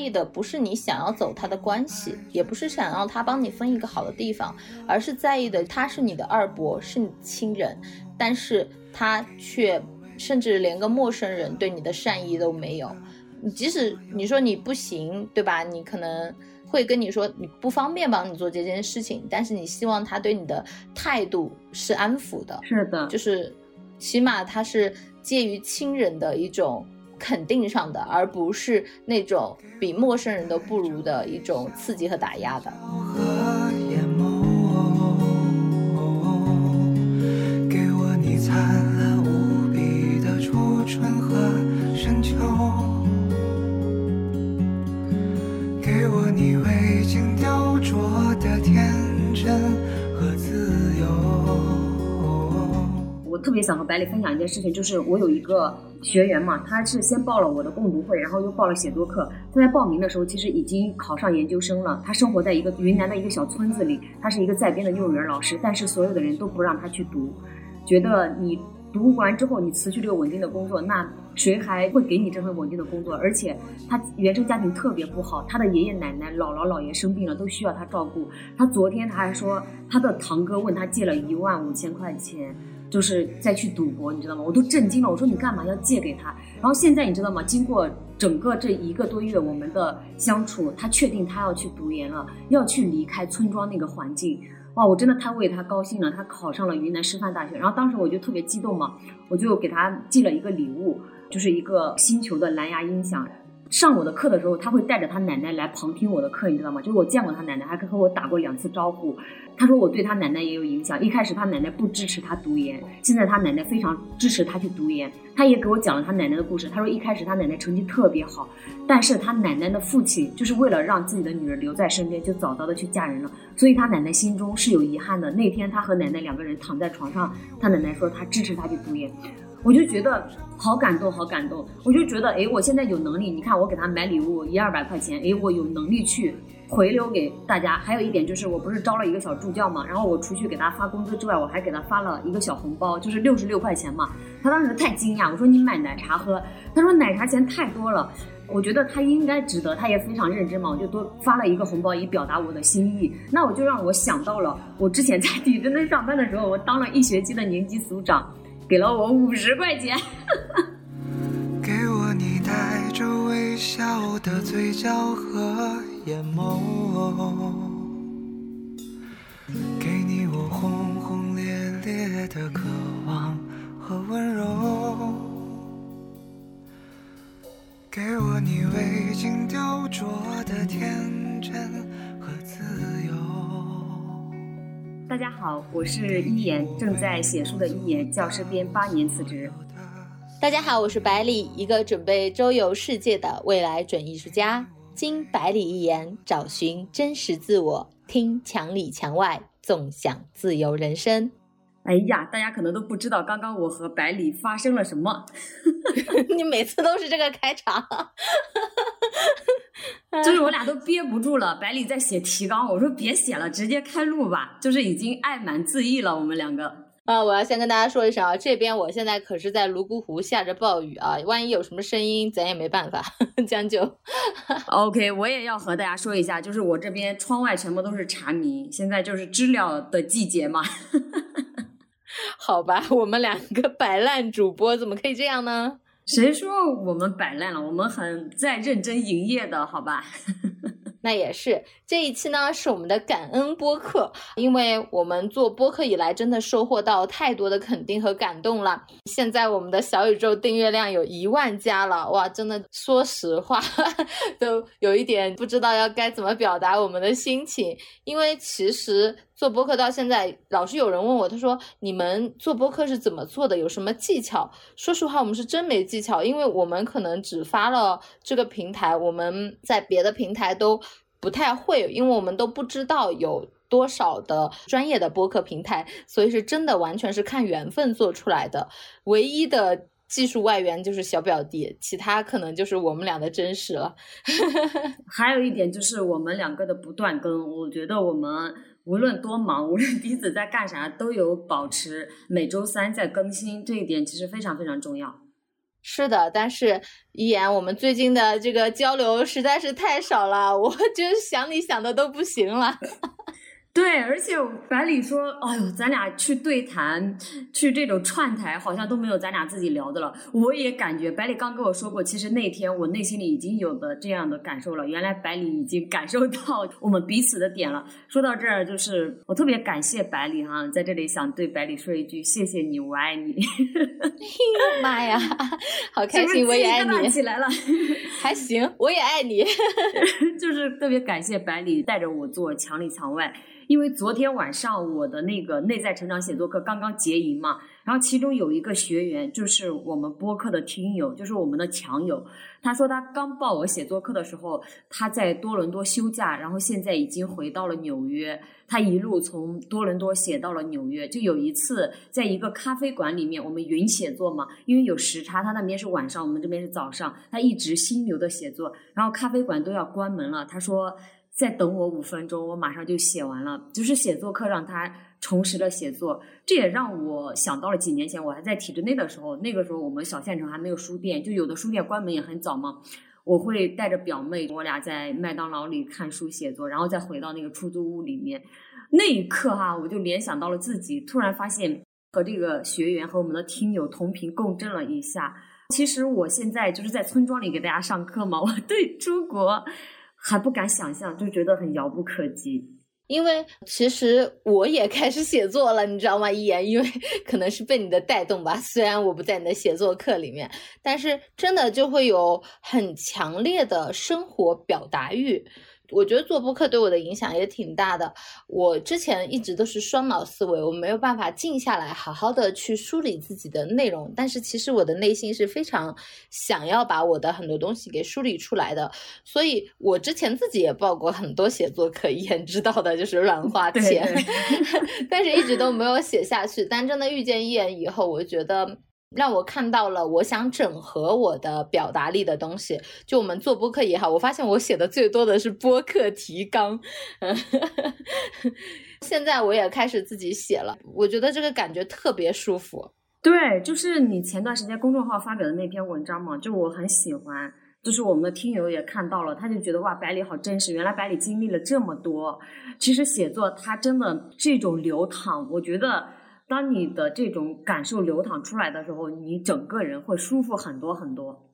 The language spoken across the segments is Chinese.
意的不是你想要走他的关系，也不是想要他帮你分一个好的地方，而是在意的他是你的二伯，是你亲人，但是他却甚至连个陌生人对你的善意都没有。你即使你说你不行，对吧？你可能会跟你说你不方便帮你做这件事情，但是你希望他对你的态度是安抚的，是的，就是起码他是介于亲人的一种肯定上的，而不是那种比陌生人都不如的一种刺激和打压的。特别想和百里分享一件事情，就是我有一个学员嘛，他是先报了我的共读会，然后又报了写作课。他在报名的时候，其实已经考上研究生了。他生活在一个云南的一个小村子里，他是一个在编的幼儿园老师，但是所有的人都不让他去读，觉得你读完之后你辞去这个稳定的工作，那谁还会给你这份稳定的工作？而且他原生家庭特别不好，他的爷爷奶奶、姥姥姥爷生病了，都需要他照顾。他昨天他还说，他的堂哥问他借了一万五千块钱。就是再去赌博，你知道吗？我都震惊了。我说你干嘛要借给他？然后现在你知道吗？经过整个这一个多月我们的相处，他确定他要去读研了，要去离开村庄那个环境。哇，我真的太为他高兴了。他考上了云南师范大学，然后当时我就特别激动嘛，我就给他寄了一个礼物，就是一个星球的蓝牙音响。上我的课的时候，他会带着他奶奶来旁听我的课，你知道吗？就是我见过他奶奶，还和我打过两次招呼。他说我对他奶奶也有影响。一开始他奶奶不支持他读研，现在他奶奶非常支持他去读研。他也给我讲了他奶奶的故事。他说一开始他奶奶成绩特别好，但是他奶奶的父亲就是为了让自己的女儿留在身边，就早早的去嫁人了。所以他奶奶心中是有遗憾的。那天他和奶奶两个人躺在床上，他奶奶说他支持他去读研。我就觉得好感动，好感动。我就觉得，哎，我现在有能力，你看我给他买礼物一二百块钱，哎，我有能力去回流给大家。还有一点就是，我不是招了一个小助教嘛，然后我除去给他发工资之外，我还给他发了一个小红包，就是六十六块钱嘛。他当时太惊讶，我说你买奶茶喝，他说奶茶钱太多了。我觉得他应该值得，他也非常认真嘛，我就多发了一个红包以表达我的心意。那我就让我想到了，我之前在体制内上班的时候，我当了一学期的年级组长。给了我五十块钱。给我你带着微笑的嘴角和眼眸，给你我轰轰烈烈的渴望和温柔，给我你未经雕琢的天真和自由。大家好，我是一言，正在写书的一言，教师编八年辞职。大家好，我是百里，一个准备周游世界的未来准艺术家。经百里一言，找寻真实自我，听墙里墙外，纵享自由人生。哎呀，大家可能都不知道，刚刚我和百里发生了什么。你每次都是这个开场，就是我俩都憋不住了。百里在写提纲，我说别写了，直接开录吧。就是已经爱满自溢了，我们两个。啊，我要先跟大家说一声啊，这边我现在可是在泸沽湖下着暴雨啊，万一有什么声音，咱也没办法 将就。OK，我也要和大家说一下，就是我这边窗外全部都是蝉鸣，现在就是知了的季节嘛。好吧，我们两个摆烂主播怎么可以这样呢？谁说我们摆烂了？我们很在认真营业的，好吧？那也是，这一期呢是我们的感恩播客，因为我们做播客以来真的收获到太多的肯定和感动了。现在我们的小宇宙订阅量有一万加了，哇，真的，说实话都有一点不知道要该怎么表达我们的心情，因为其实做播客到现在，老是有人问我，他说你们做播客是怎么做的，有什么技巧？说实话，我们是真没技巧，因为我们可能只发了这个平台，我们在别的平台都。不太会，因为我们都不知道有多少的专业的播客平台，所以是真的完全是看缘分做出来的。唯一的技术外援就是小表弟，其他可能就是我们俩的真实了。还有一点就是我们两个的不断更，我觉得我们无论多忙，无论彼此在干啥，都有保持每周三在更新，这一点其实非常非常重要。是的，但是一言，我们最近的这个交流实在是太少了，我就想你想的都不行了。对，而且百里说：“哎呦，咱俩去对谈，去这种串台，好像都没有咱俩自己聊的了。”我也感觉百里刚跟我说过，其实那天我内心里已经有的这样的感受了。原来百里已经感受到我们彼此的点了。说到这儿，就是我特别感谢百里哈，在这里想对百里说一句：谢谢你，我爱你。妈呀，好 开心，我也爱你。起来了，还行，我也爱你。就是特别感谢百里带着我做墙里墙外。因为昨天晚上我的那个内在成长写作课刚刚结营嘛，然后其中有一个学员就是我们播客的听友，就是我们的强友。他说他刚报我写作课的时候，他在多伦多休假，然后现在已经回到了纽约。他一路从多伦多写到了纽约。就有一次在一个咖啡馆里面，我们云写作嘛，因为有时差，他那边是晚上，我们这边是早上，他一直心流的写作，然后咖啡馆都要关门了，他说。再等我五分钟，我马上就写完了。就是写作课让他重拾了写作，这也让我想到了几年前我还在体制内的时候。那个时候我们小县城还没有书店，就有的书店关门也很早嘛。我会带着表妹，我俩在麦当劳里看书写作，然后再回到那个出租屋里面。那一刻哈，我就联想到了自己，突然发现和这个学员和我们的听友同频共振了一下。其实我现在就是在村庄里给大家上课嘛，我对出国。还不敢想象，就觉得很遥不可及。因为其实我也开始写作了，你知道吗？一言，因为 可能是被你的带动吧。虽然我不在你的写作课里面，但是真的就会有很强烈的生活表达欲。我觉得做播客对我的影响也挺大的。我之前一直都是双脑思维，我没有办法静下来好好的去梳理自己的内容。但是其实我的内心是非常想要把我的很多东西给梳理出来的。所以我之前自己也报过很多写作课，一眼知道的就是乱花钱，但是一直都没有写下去。但真的遇见一眼以后，我觉得。让我看到了我想整合我的表达力的东西。就我们做播客也好，我发现我写的最多的是播客提纲。现在我也开始自己写了，我觉得这个感觉特别舒服。对，就是你前段时间公众号发表的那篇文章嘛，就我很喜欢。就是我们的听友也看到了，他就觉得哇，百里好真实。原来百里经历了这么多。其实写作它真的这种流淌，我觉得。当你的这种感受流淌出来的时候，你整个人会舒服很多很多。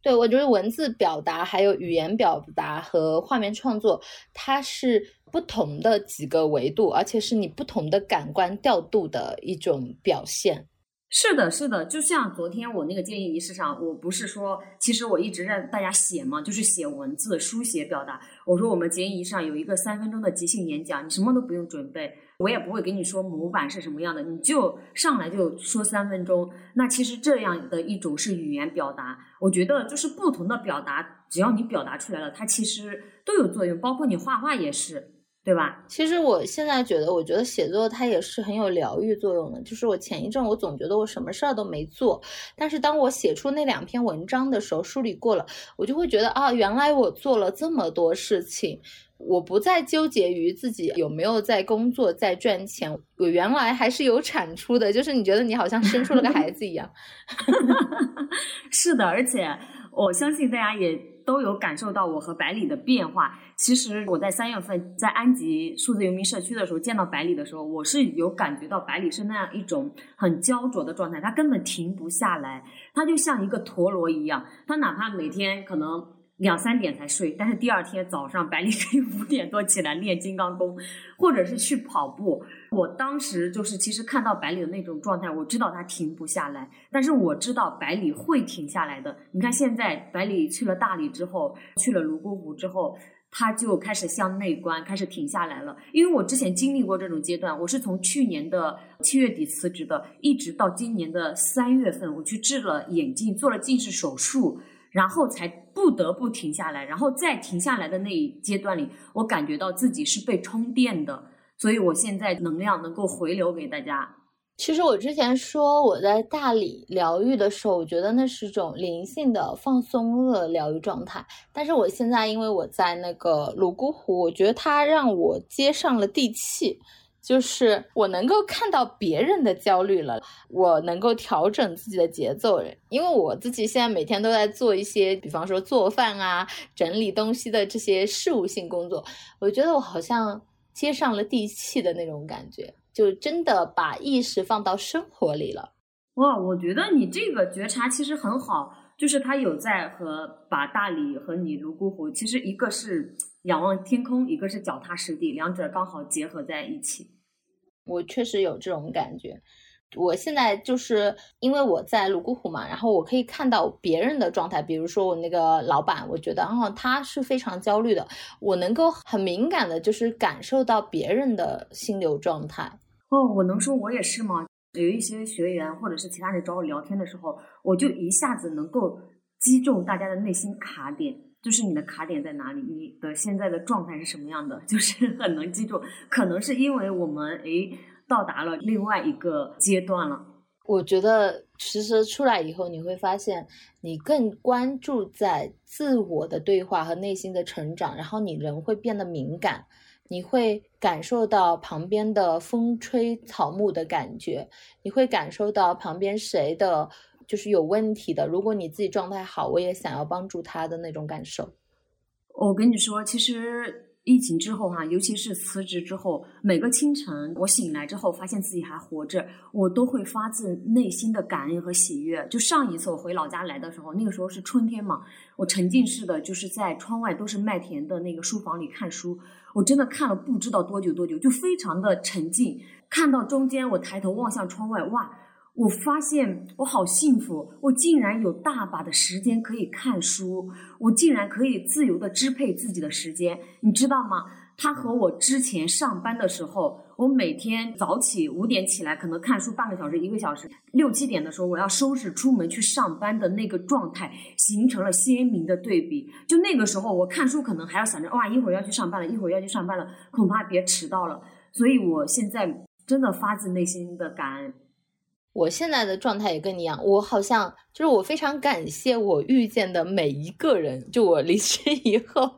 对，我觉得文字表达、还有语言表达和画面创作，它是不同的几个维度，而且是你不同的感官调度的一种表现。是的，是的，就像昨天我那个建议仪式上，我不是说，其实我一直让大家写嘛，就是写文字、书写表达。我说我们建议仪式上有一个三分钟的即兴演讲，你什么都不用准备。我也不会给你说模板是什么样的，你就上来就说三分钟。那其实这样的一种是语言表达，我觉得就是不同的表达，只要你表达出来了，它其实都有作用，包括你画画也是，对吧？其实我现在觉得，我觉得写作它也是很有疗愈作用的。就是我前一阵我总觉得我什么事儿都没做，但是当我写出那两篇文章的时候，梳理过了，我就会觉得啊，原来我做了这么多事情。我不再纠结于自己有没有在工作、在赚钱，我原来还是有产出的。就是你觉得你好像生出了个孩子一样。是的，而且我相信大家也都有感受到我和百里的变化。其实我在三月份在安吉数字游民社区的时候见到百里的时候，我是有感觉到百里是那样一种很焦灼的状态，他根本停不下来，他就像一个陀螺一样，他哪怕每天可能。两三点才睡，但是第二天早上百里可以五点多起来练金刚功，或者是去跑步。我当时就是其实看到百里的那种状态，我知道他停不下来，但是我知道百里会停下来的。你看现在百里去了大理之后，去了泸沽湖之后，他就开始向内观，开始停下来了。因为我之前经历过这种阶段，我是从去年的七月底辞职的，一直到今年的三月份，我去治了眼镜，做了近视手术。然后才不得不停下来，然后再停下来的那一阶段里，我感觉到自己是被充电的，所以我现在能量能够回流给大家。其实我之前说我在大理疗愈的时候，我觉得那是种灵性的放松的疗愈状态。但是我现在因为我在那个泸沽湖，我觉得它让我接上了地气，就是我能够看到别人的焦虑了，我能够调整自己的节奏。因为我自己现在每天都在做一些，比方说做饭啊、整理东西的这些事务性工作，我觉得我好像接上了地气的那种感觉。就真的把意识放到生活里了，哇！我觉得你这个觉察其实很好，就是他有在和把大理和你泸沽湖，其实一个是仰望天空，一个是脚踏实地，两者刚好结合在一起。我确实有这种感觉。我现在就是因为我在泸沽湖嘛，然后我可以看到别人的状态，比如说我那个老板，我觉得啊他是非常焦虑的，我能够很敏感的，就是感受到别人的心流状态。哦，我能说我也是吗？有一些学员或者是其他人找我聊天的时候，我就一下子能够击中大家的内心卡点，就是你的卡点在哪里，你的现在的状态是什么样的，就是很能记住。可能是因为我们诶。到达了另外一个阶段了。我觉得其实出来以后，你会发现你更关注在自我的对话和内心的成长，然后你人会变得敏感，你会感受到旁边的风吹草木的感觉，你会感受到旁边谁的就是有问题的。如果你自己状态好，我也想要帮助他的那种感受。我跟你说，其实。疫情之后哈，尤其是辞职之后，每个清晨我醒来之后，发现自己还活着，我都会发自内心的感恩和喜悦。就上一次我回老家来的时候，那个时候是春天嘛，我沉浸式的就是在窗外都是麦田的那个书房里看书，我真的看了不知道多久多久，就非常的沉浸。看到中间，我抬头望向窗外，哇！我发现我好幸福，我竟然有大把的时间可以看书，我竟然可以自由的支配自己的时间，你知道吗？他和我之前上班的时候，我每天早起五点起来，可能看书半个小时、一个小时，六七点的时候我要收拾出门去上班的那个状态，形成了鲜明的对比。就那个时候，我看书可能还要想着哇，一会儿要去上班了，一会儿要去上班了，恐怕别迟到了。所以我现在真的发自内心的感恩。我现在的状态也跟你一样，我好像就是我非常感谢我遇见的每一个人。就我离职 以后，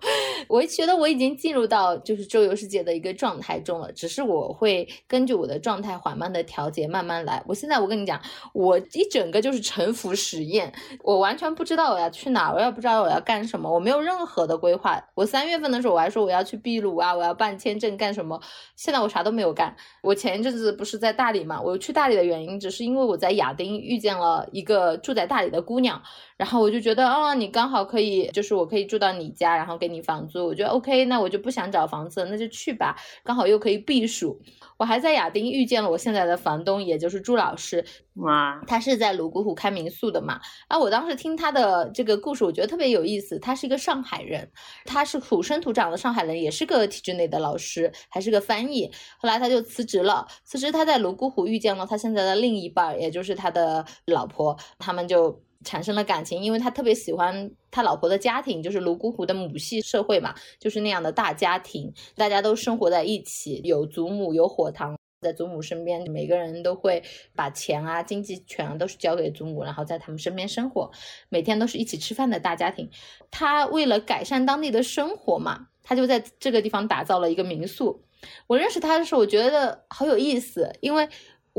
我觉得我已经进入到就是周游世界的一个状态中了。只是我会根据我的状态缓慢的调节，慢慢来。我现在我跟你讲，我一整个就是沉浮实验，我完全不知道我要去哪，我也不知道我要干什么，我没有任何的规划。我三月份的时候我还说我要去秘鲁啊，我要办签证干什么？现在我啥都没有干。我前一阵子不是在大理嘛？我去大理的原因只是因为我在亚丁遇见了一个住在大理的姑娘，然后我就觉得，哦，你刚好可以，就是我可以住到你家，然后给你房租，我觉得 OK，那我就不想找房子，那就去吧，刚好又可以避暑。我还在亚丁遇见了我现在的房东，也就是朱老师，哇，他是在泸沽湖开民宿的嘛。啊，我当时听他的这个故事，我觉得特别有意思。他是一个上海人，他是土生土长的上海人，也是个体制内的老师，还是个翻译。后来他就辞职了，辞职他在泸沽湖遇见了他现在的另一半。也就是他的老婆，他们就产生了感情，因为他特别喜欢他老婆的家庭，就是泸沽湖的母系社会嘛，就是那样的大家庭，大家都生活在一起，有祖母，有火塘，在祖母身边，每个人都会把钱啊、经济权啊都是交给祖母，然后在他们身边生活，每天都是一起吃饭的大家庭。他为了改善当地的生活嘛，他就在这个地方打造了一个民宿。我认识他的时候，我觉得好有意思，因为。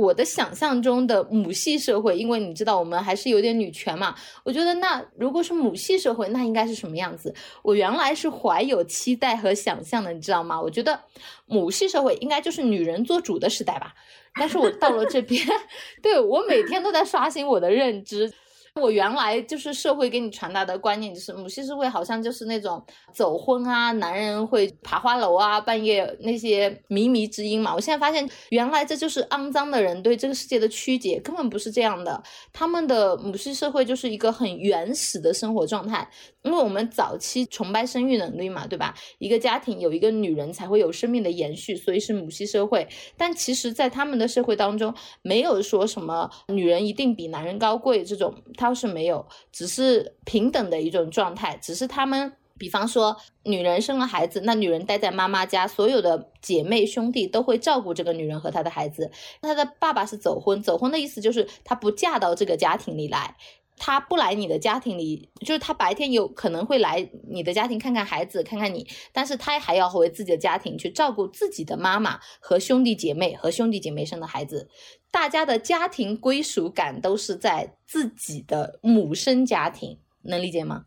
我的想象中的母系社会，因为你知道我们还是有点女权嘛，我觉得那如果是母系社会，那应该是什么样子？我原来是怀有期待和想象的，你知道吗？我觉得母系社会应该就是女人做主的时代吧。但是我到了这边，对我每天都在刷新我的认知。我原来就是社会给你传达的观念，就是母系社会好像就是那种走婚啊，男人会爬花楼啊，半夜那些靡靡之音嘛。我现在发现，原来这就是肮脏的人对这个世界的曲解，根本不是这样的。他们的母系社会就是一个很原始的生活状态，因为我们早期崇拜生育能力嘛，对吧？一个家庭有一个女人才会有生命的延续，所以是母系社会。但其实，在他们的社会当中，没有说什么女人一定比男人高贵这种。倒是没有，只是平等的一种状态，只是他们比方说，女人生了孩子，那女人待在妈妈家，所有的姐妹兄弟都会照顾这个女人和她的孩子。她的爸爸是走婚，走婚的意思就是她不嫁到这个家庭里来。他不来你的家庭里，就是他白天有可能会来你的家庭看看孩子，看看你，但是他还要回自己的家庭去照顾自己的妈妈和兄弟姐妹和兄弟姐妹生的孩子。大家的家庭归属感都是在自己的母生家庭，能理解吗？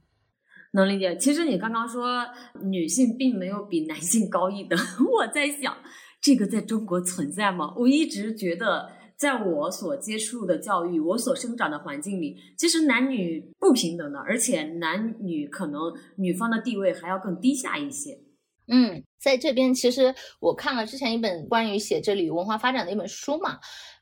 能理解。其实你刚刚说女性并没有比男性高一等，我在想，这个在中国存在吗？我一直觉得。在我所接触的教育，我所生长的环境里，其实男女不平等的，而且男女可能女方的地位还要更低下一些。嗯，在这边其实我看了之前一本关于写这里文化发展的一本书嘛。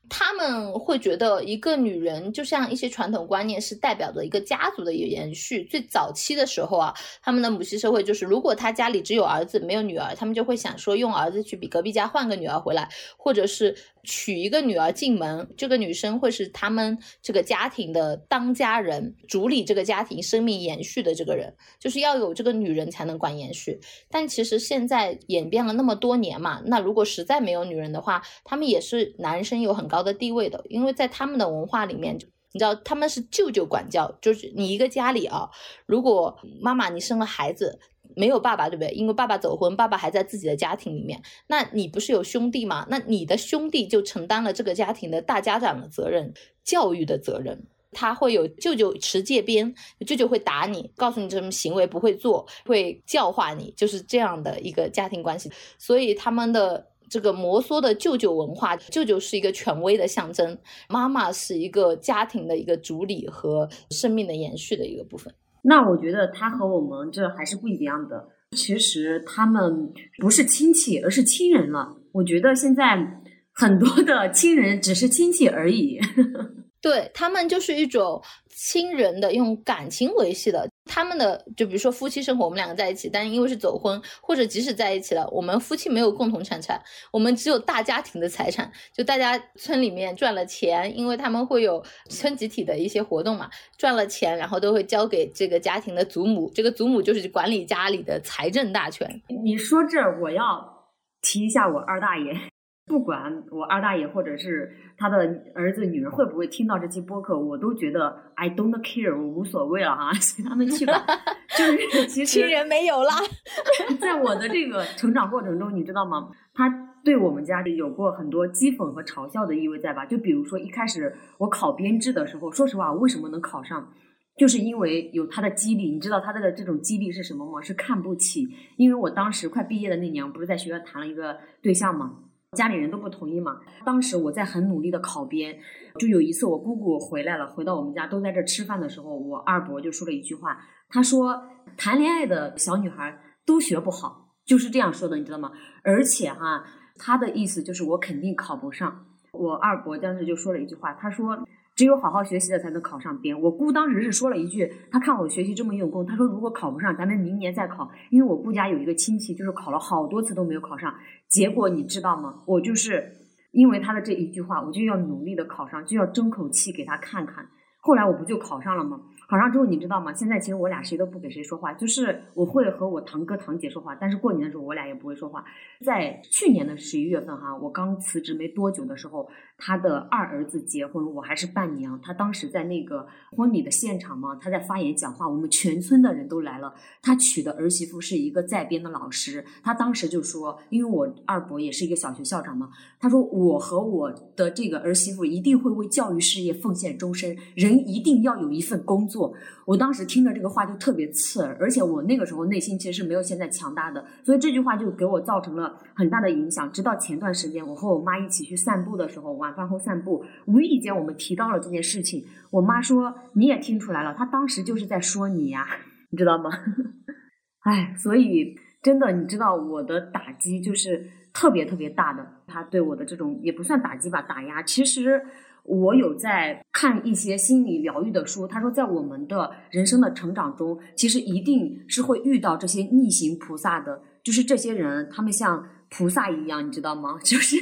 他们会觉得一个女人就像一些传统观念是代表着一个家族的延续。最早期的时候啊，他们的母系社会就是，如果他家里只有儿子没有女儿，他们就会想说用儿子去比隔壁家换个女儿回来，或者是娶一个女儿进门，这个女生会是他们这个家庭的当家人，主理这个家庭生命延续的这个人，就是要有这个女人才能管延续。但其实现在演变了那么多年嘛，那如果实在没有女人的话，他们也是男生有很高的地位的，因为在他们的文化里面，你知道他们是舅舅管教，就是你一个家里啊，如果妈妈你生了孩子没有爸爸，对不对？因为爸爸走婚，爸爸还在自己的家庭里面，那你不是有兄弟吗？那你的兄弟就承担了这个家庭的大家长的责任、教育的责任，他会有舅舅持戒鞭，舅舅会打你，告诉你这种行为不会做，会教化你，就是这样的一个家庭关系，所以他们的。这个摩梭的舅舅文化，舅舅是一个权威的象征，妈妈是一个家庭的一个主理和生命的延续的一个部分。那我觉得他和我们这还是不一样的。其实他们不是亲戚，而是亲人了。我觉得现在很多的亲人只是亲戚而已。对他们就是一种亲人的用感情维系的，他们的就比如说夫妻生活，我们两个在一起，但因为是走婚，或者即使在一起了，我们夫妻没有共同财产，我们只有大家庭的财产，就大家村里面赚了钱，因为他们会有村集体的一些活动嘛，赚了钱，然后都会交给这个家庭的祖母，这个祖母就是管理家里的财政大权。你说这，我要提一下我二大爷。不管我二大爷或者是他的儿子女儿会不会听到这期播客，我都觉得 I don't care，我无所谓了哈，随他们去吧。就是其实亲人没有了，在我的这个成长过程中，你知道吗？他对我们家里有过很多讥讽和嘲笑的意味在吧？就比如说一开始我考编制的时候，说实话，为什么能考上，就是因为有他的激励。你知道他的这种激励是什么吗？是看不起。因为我当时快毕业的那年，我不是在学校谈了一个对象吗？家里人都不同意嘛。当时我在很努力的考编，就有一次我姑姑回来了，回到我们家都在这吃饭的时候，我二伯就说了一句话，他说谈恋爱的小女孩都学不好，就是这样说的，你知道吗？而且哈，他的意思就是我肯定考不上。我二伯当时就说了一句话，他说。只有好好学习的才能考上编。我姑当时是说了一句，她看我学习这么用功，她说如果考不上，咱们明年再考。因为我姑家有一个亲戚，就是考了好多次都没有考上。结果你知道吗？我就是因为他的这一句话，我就要努力的考上，就要争口气给他看看。后来我不就考上了吗？考上之后，你知道吗？现在其实我俩谁都不给谁说话，就是我会和我堂哥堂姐说话，但是过年的时候我俩也不会说话。在去年的十一月份哈，我刚辞职没多久的时候，他的二儿子结婚，我还是伴娘。他当时在那个婚礼的现场嘛，他在发言讲话，我们全村的人都来了。他娶的儿媳妇是一个在编的老师，他当时就说，因为我二伯也是一个小学校长嘛，他说我和我的这个儿媳妇一定会为教育事业奉献终身，人一定要有一份工作。我当时听着这个话就特别刺耳，而且我那个时候内心其实是没有现在强大的，所以这句话就给我造成了很大的影响。直到前段时间，我和我妈一起去散步的时候，哇饭后散步，无意间我们提到了这件事情，我妈说你也听出来了，她当时就是在说你呀，你知道吗？哎，所以真的，你知道我的打击就是特别特别大的，他对我的这种也不算打击吧，打压，其实。我有在看一些心理疗愈的书，他说，在我们的人生的成长中，其实一定是会遇到这些逆行菩萨的，就是这些人，他们像菩萨一样，你知道吗？就是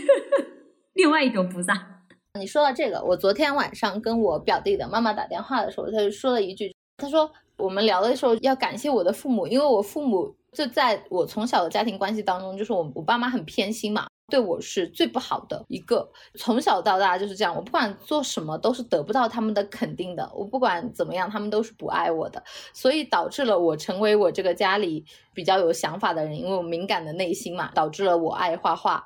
另外一种菩萨。你说到这个，我昨天晚上跟我表弟的妈妈打电话的时候，他就说了一句，他说。我们聊的时候要感谢我的父母，因为我父母就在我从小的家庭关系当中，就是我我爸妈很偏心嘛。对我是最不好的一个，从小到大就是这样。我不管做什么都是得不到他们的肯定的，我不管怎么样，他们都是不爱我的，所以导致了我成为我这个家里比较有想法的人，因为我敏感的内心嘛，导致了我爱画画。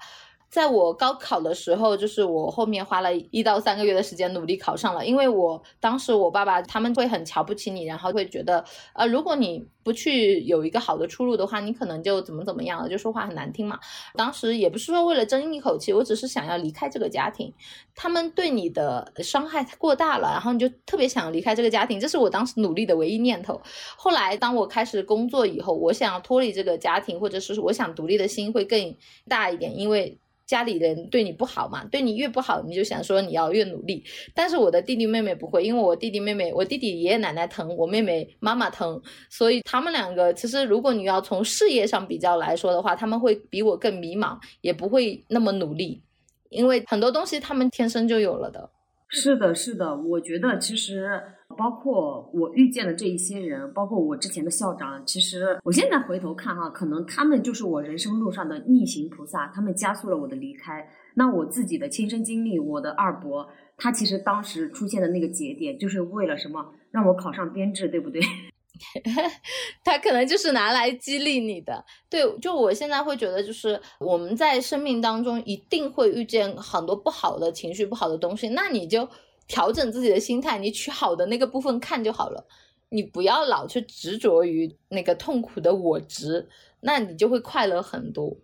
在我高考的时候，就是我后面花了一到三个月的时间努力考上了，因为我当时我爸爸他们会很瞧不起你，然后会觉得，呃，如果你不去有一个好的出路的话，你可能就怎么怎么样了，就说话很难听嘛。当时也不是说为了争一口气，我只是想要离开这个家庭，他们对你的伤害过大了，然后你就特别想离开这个家庭，这是我当时努力的唯一念头。后来当我开始工作以后，我想要脱离这个家庭，或者是我想独立的心会更大一点，因为。家里人对你不好嘛？对你越不好，你就想说你要越努力。但是我的弟弟妹妹不会，因为我弟弟妹妹，我弟弟爷爷奶奶疼，我妹妹妈妈疼，所以他们两个其实如果你要从事业上比较来说的话，他们会比我更迷茫，也不会那么努力，因为很多东西他们天生就有了的。是的，是的，我觉得其实包括我遇见的这一些人，包括我之前的校长，其实我现在回头看哈，可能他们就是我人生路上的逆行菩萨，他们加速了我的离开。那我自己的亲身经历，我的二伯，他其实当时出现的那个节点，就是为了什么，让我考上编制，对不对？他可能就是拿来激励你的，对，就我现在会觉得，就是我们在生命当中一定会遇见很多不好的情绪、不好的东西，那你就调整自己的心态，你取好的那个部分看就好了，你不要老去执着于那个痛苦的我执，那你就会快乐很多。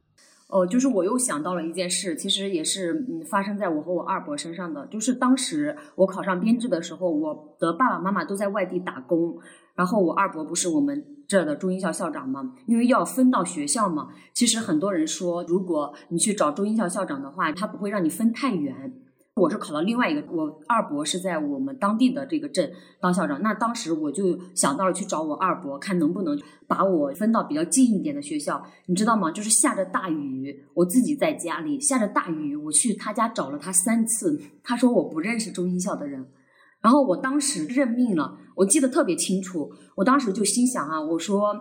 哦，就是我又想到了一件事，其实也是嗯发生在我和我二伯身上的。就是当时我考上编制的时候，我的爸爸妈妈都在外地打工，然后我二伯不是我们这的中医校校长嘛，因为要分到学校嘛。其实很多人说，如果你去找中医校校长的话，他不会让你分太远。我是考到另外一个，我二伯是在我们当地的这个镇当校长。那当时我就想到了去找我二伯，看能不能把我分到比较近一点的学校。你知道吗？就是下着大雨，我自己在家里下着大雨，我去他家找了他三次。他说我不认识中心校的人，然后我当时认命了。我记得特别清楚，我当时就心想啊，我说。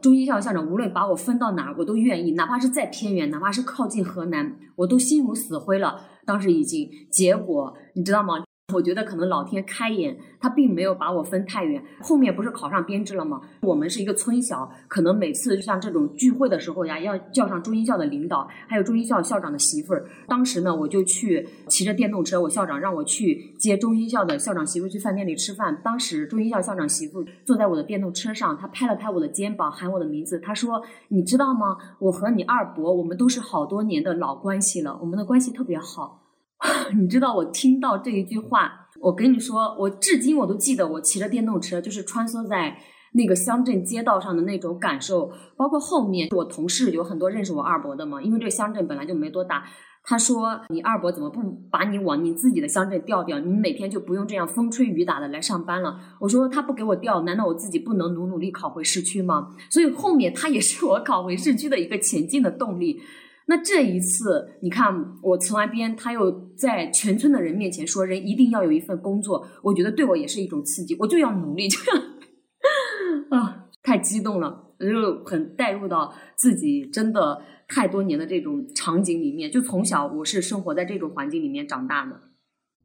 中心校校长无论把我分到哪儿，我都愿意，哪怕是再偏远，哪怕是靠近河南，我都心如死灰了。当时已经，结果你知道吗？我觉得可能老天开眼，他并没有把我分太远。后面不是考上编制了吗？我们是一个村小，可能每次像这种聚会的时候呀，要叫上中医校的领导，还有中医校校长的媳妇儿。当时呢，我就去骑着电动车，我校长让我去接中医校的校长媳妇去饭店里吃饭。当时中医校校长媳妇坐在我的电动车上，他拍了拍我的肩膀，喊我的名字，他说：“你知道吗？我和你二伯，我们都是好多年的老关系了，我们的关系特别好。” 你知道我听到这一句话，我跟你说，我至今我都记得，我骑着电动车就是穿梭在那个乡镇街道上的那种感受，包括后面我同事有很多认识我二伯的嘛，因为这个乡镇本来就没多大。他说：“你二伯怎么不把你往你自己的乡镇调调？你每天就不用这样风吹雨打的来上班了。”我说：“他不给我调，难道我自己不能努努力考回市区吗？”所以后面他也是我考回市区的一个前进的动力。那这一次，你看我辞完编，他又在全村的人面前说，人一定要有一份工作，我觉得对我也是一种刺激，我就要努力，就要啊，太激动了，就很带入到自己真的太多年的这种场景里面，就从小我是生活在这种环境里面长大的。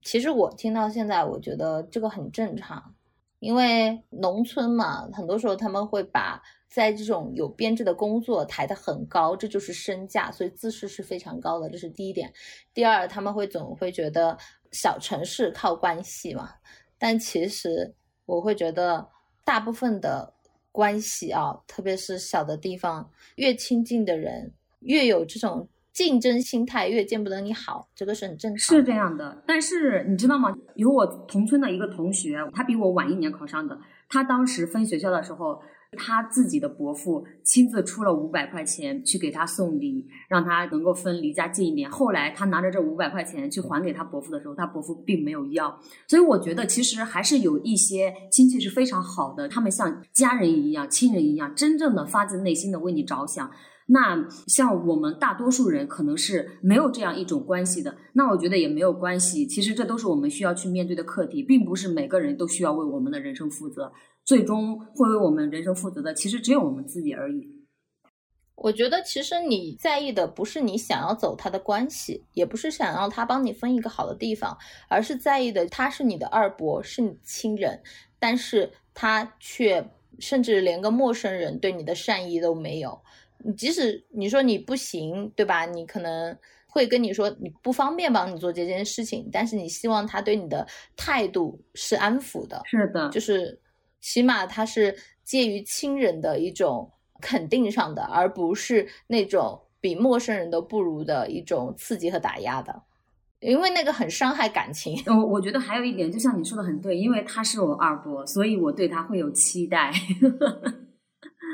其实我听到现在，我觉得这个很正常，因为农村嘛，很多时候他们会把。在这种有编制的工作抬得很高，这就是身价，所以自视是非常高的，这是第一点。第二，他们会总会觉得小城市靠关系嘛，但其实我会觉得大部分的关系啊，特别是小的地方，越亲近的人越有这种竞争心态，越见不得你好，这个是很正常。是这样的，但是你知道吗？有我同村的一个同学，他比我晚一年考上的，他当时分学校的时候。他自己的伯父亲自出了五百块钱去给他送礼，让他能够分离家近一点。后来他拿着这五百块钱去还给他伯父的时候，他伯父并没有要。所以我觉得其实还是有一些亲戚是非常好的，他们像家人一样、亲人一样，真正的发自内心的为你着想。那像我们大多数人可能是没有这样一种关系的，那我觉得也没有关系。其实这都是我们需要去面对的课题，并不是每个人都需要为我们的人生负责。最终会为我们人生负责的，其实只有我们自己而已。我觉得其实你在意的不是你想要走他的关系，也不是想让他帮你分一个好的地方，而是在意的他是你的二伯，是你亲人，但是他却甚至连个陌生人对你的善意都没有。你即使你说你不行，对吧？你可能会跟你说你不方便帮你做这件事情，但是你希望他对你的态度是安抚的，是的，就是起码他是介于亲人的一种。肯定上的，而不是那种比陌生人都不如的一种刺激和打压的，因为那个很伤害感情。我我觉得还有一点，就像你说的很对，因为他是我二伯，所以我对他会有期待。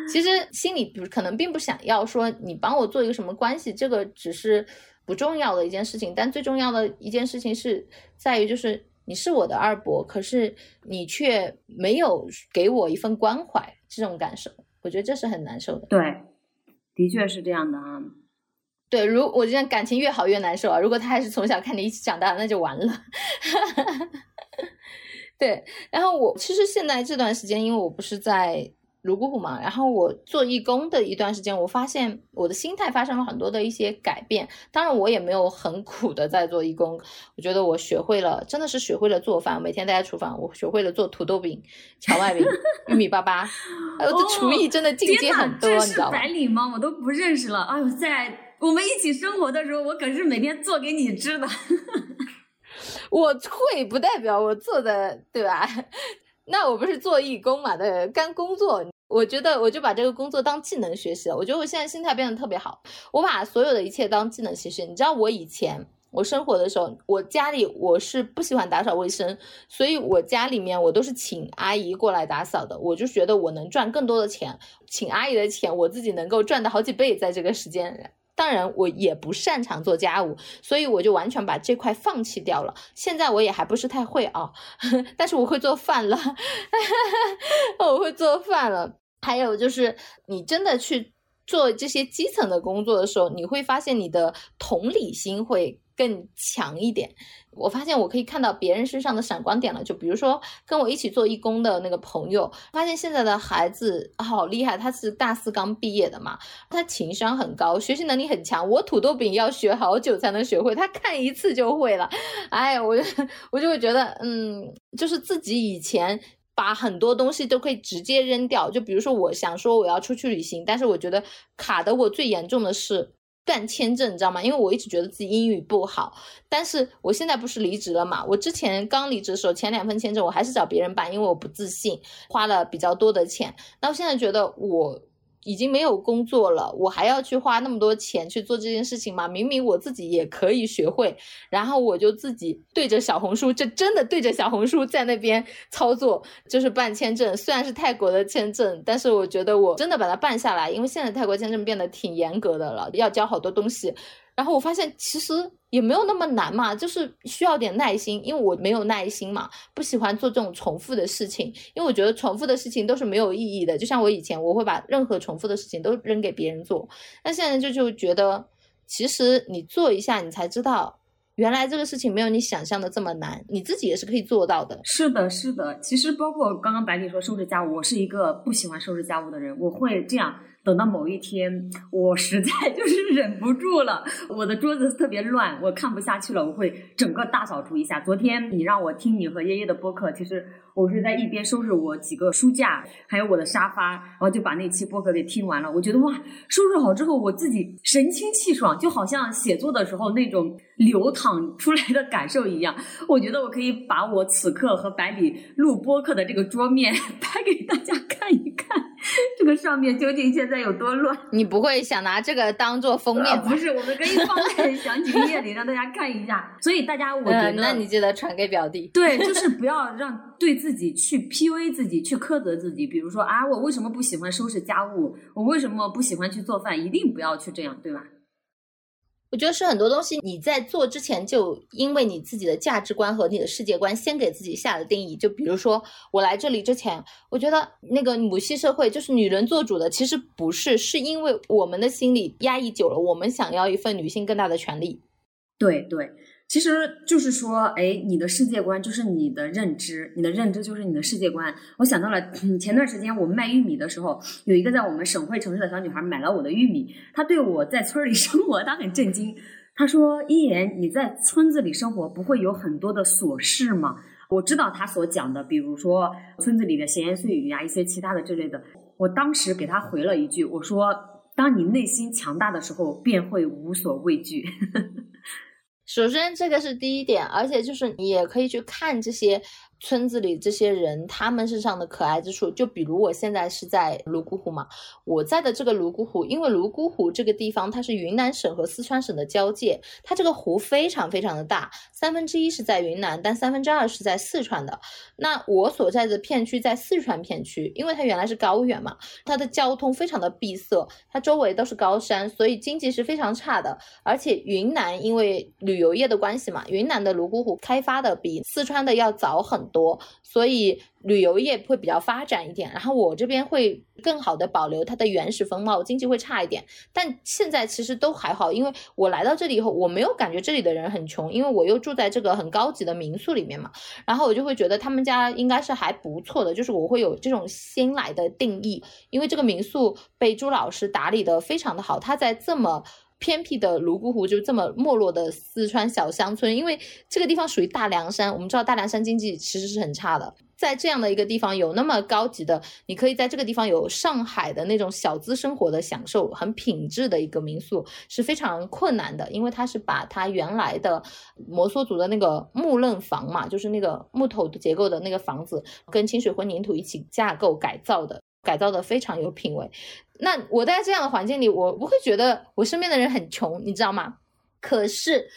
其实心里不可能并不想要说你帮我做一个什么关系，这个只是不重要的一件事情。但最重要的一件事情是在于，就是你是我的二伯，可是你却没有给我一份关怀，这种感受。我觉得这是很难受的。对，的确是这样的啊。对，如我觉得感情越好越难受啊。如果他还是从小看你一起长大，那就完了。对，然后我其实现在这段时间，因为我不是在。泸沽湖嘛，然后我做义工的一段时间，我发现我的心态发生了很多的一些改变。当然，我也没有很苦的在做义工。我觉得我学会了，真的是学会了做饭。每天待在厨房，我学会了做土豆饼、荞麦饼、玉米粑粑。哎我的厨艺真的进阶很多，你知道吗？白领吗？我都不认识了。哎呦，在我们一起生活的时候，我可是每天做给你吃的。我会不代表我做的，对吧？那我不是做义工嘛？对，干工作。我觉得我就把这个工作当技能学习了。我觉得我现在心态变得特别好，我把所有的一切当技能学习。你知道我以前我生活的时候，我家里我是不喜欢打扫卫生，所以我家里面我都是请阿姨过来打扫的。我就觉得我能赚更多的钱，请阿姨的钱我自己能够赚的好几倍，在这个时间。当然我也不擅长做家务，所以我就完全把这块放弃掉了。现在我也还不是太会啊，但是我会做饭了，我会做饭了。还有就是，你真的去做这些基层的工作的时候，你会发现你的同理心会更强一点。我发现我可以看到别人身上的闪光点了，就比如说跟我一起做义工的那个朋友，发现现在的孩子好厉害，他是大四刚毕业的嘛，他情商很高，学习能力很强。我土豆饼要学好久才能学会，他看一次就会了。哎，我 我就会觉得，嗯，就是自己以前。把很多东西都可以直接扔掉，就比如说，我想说我要出去旅行，但是我觉得卡的我最严重的是办签证，你知道吗？因为我一直觉得自己英语不好，但是我现在不是离职了嘛？我之前刚离职的时候，前两份签证我还是找别人办，因为我不自信，花了比较多的钱。那我现在觉得我。已经没有工作了，我还要去花那么多钱去做这件事情吗？明明我自己也可以学会，然后我就自己对着小红书，这真的对着小红书在那边操作，就是办签证。虽然是泰国的签证，但是我觉得我真的把它办下来，因为现在泰国签证变得挺严格的了，要交好多东西。然后我发现其实也没有那么难嘛，就是需要点耐心，因为我没有耐心嘛，不喜欢做这种重复的事情，因为我觉得重复的事情都是没有意义的。就像我以前，我会把任何重复的事情都扔给别人做，但现在就就觉得，其实你做一下，你才知道。原来这个事情没有你想象的这么难，你自己也是可以做到的。是的，是的。其实包括刚刚白里说收拾家务，我是一个不喜欢收拾家务的人。我会这样，等到某一天，我实在就是 忍不住了，我的桌子特别乱，我看不下去了，我会整个大扫除一下。昨天你让我听你和爷爷的播客，其实。我是在一边收拾我几个书架，还有我的沙发，然后就把那期播客给听完了。我觉得哇，收拾好之后，我自己神清气爽，就好像写作的时候那种流淌出来的感受一样。我觉得我可以把我此刻和百里录播客的这个桌面 拍给大家看一看，这个上面究竟现在有多乱？你不会想拿这个当做封面？不是，我们可以放在 详情页里让大家看一下。所以大家，我觉得，那你记得传给表弟。对，就是不要让对。自己去 PUA 自己，去苛责自己。比如说啊，我为什么不喜欢收拾家务？我为什么不喜欢去做饭？一定不要去这样，对吧？我觉得是很多东西你在做之前就因为你自己的价值观和你的世界观先给自己下了定义。就比如说我来这里之前，我觉得那个母系社会就是女人做主的，其实不是，是因为我们的心理压抑久了，我们想要一份女性更大的权利。对对。其实就是说，哎，你的世界观就是你的认知，你的认知就是你的世界观。我想到了，前段时间我卖玉米的时候，有一个在我们省会城市的小女孩买了我的玉米，她对我在村里 生活，她很震惊。她说：“一言，你在村子里生活不会有很多的琐事吗？”我知道她所讲的，比如说村子里的闲言碎语呀，一些其他的之类的。我当时给她回了一句，我说：“当你内心强大的时候，便会无所畏惧。”首先，这个是第一点，而且就是你也可以去看这些。村子里这些人，他们身上的可爱之处，就比如我现在是在泸沽湖嘛，我在的这个泸沽湖，因为泸沽湖这个地方它是云南省和四川省的交界，它这个湖非常非常的大，三分之一是在云南，但三分之二是在四川的。那我所在的片区在四川片区，因为它原来是高原嘛，它的交通非常的闭塞，它周围都是高山，所以经济是非常差的。而且云南因为旅游业的关系嘛，云南的泸沽湖开发的比四川的要早很。多，所以旅游业会比较发展一点，然后我这边会更好的保留它的原始风貌，经济会差一点，但现在其实都还好，因为我来到这里以后，我没有感觉这里的人很穷，因为我又住在这个很高级的民宿里面嘛，然后我就会觉得他们家应该是还不错的，就是我会有这种新来的定义，因为这个民宿被朱老师打理的非常的好，他在这么。偏僻的泸沽湖就这么没落的四川小乡村，因为这个地方属于大凉山，我们知道大凉山经济其实是很差的，在这样的一个地方有那么高级的，你可以在这个地方有上海的那种小资生活的享受，很品质的一个民宿是非常困难的，因为它是把它原来的摩梭族的那个木楞房嘛，就是那个木头结构的那个房子，跟清水混凝土一起架构改造的。改造的非常有品位，那我在这样的环境里，我不会觉得我身边的人很穷，你知道吗？可是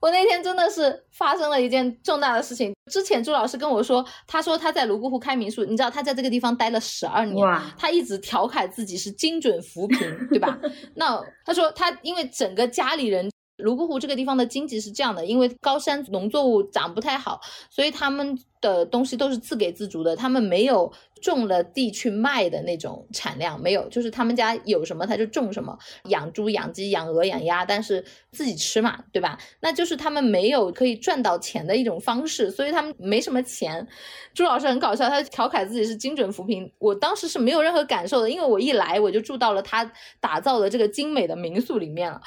我那天真的是发生了一件重大的事情。之前朱老师跟我说，他说他在泸沽湖开民宿，你知道他在这个地方待了十二年，他一直调侃自己是精准扶贫，对吧？那他说他因为整个家里人。泸沽湖这个地方的经济是这样的，因为高山农作物长不太好，所以他们的东西都是自给自足的，他们没有种了地去卖的那种产量，没有，就是他们家有什么他就种什么，养猪、养鸡、养鹅、养鸭，但是自己吃嘛，对吧？那就是他们没有可以赚到钱的一种方式，所以他们没什么钱。朱老师很搞笑，他调侃自己是精准扶贫，我当时是没有任何感受的，因为我一来我就住到了他打造的这个精美的民宿里面了。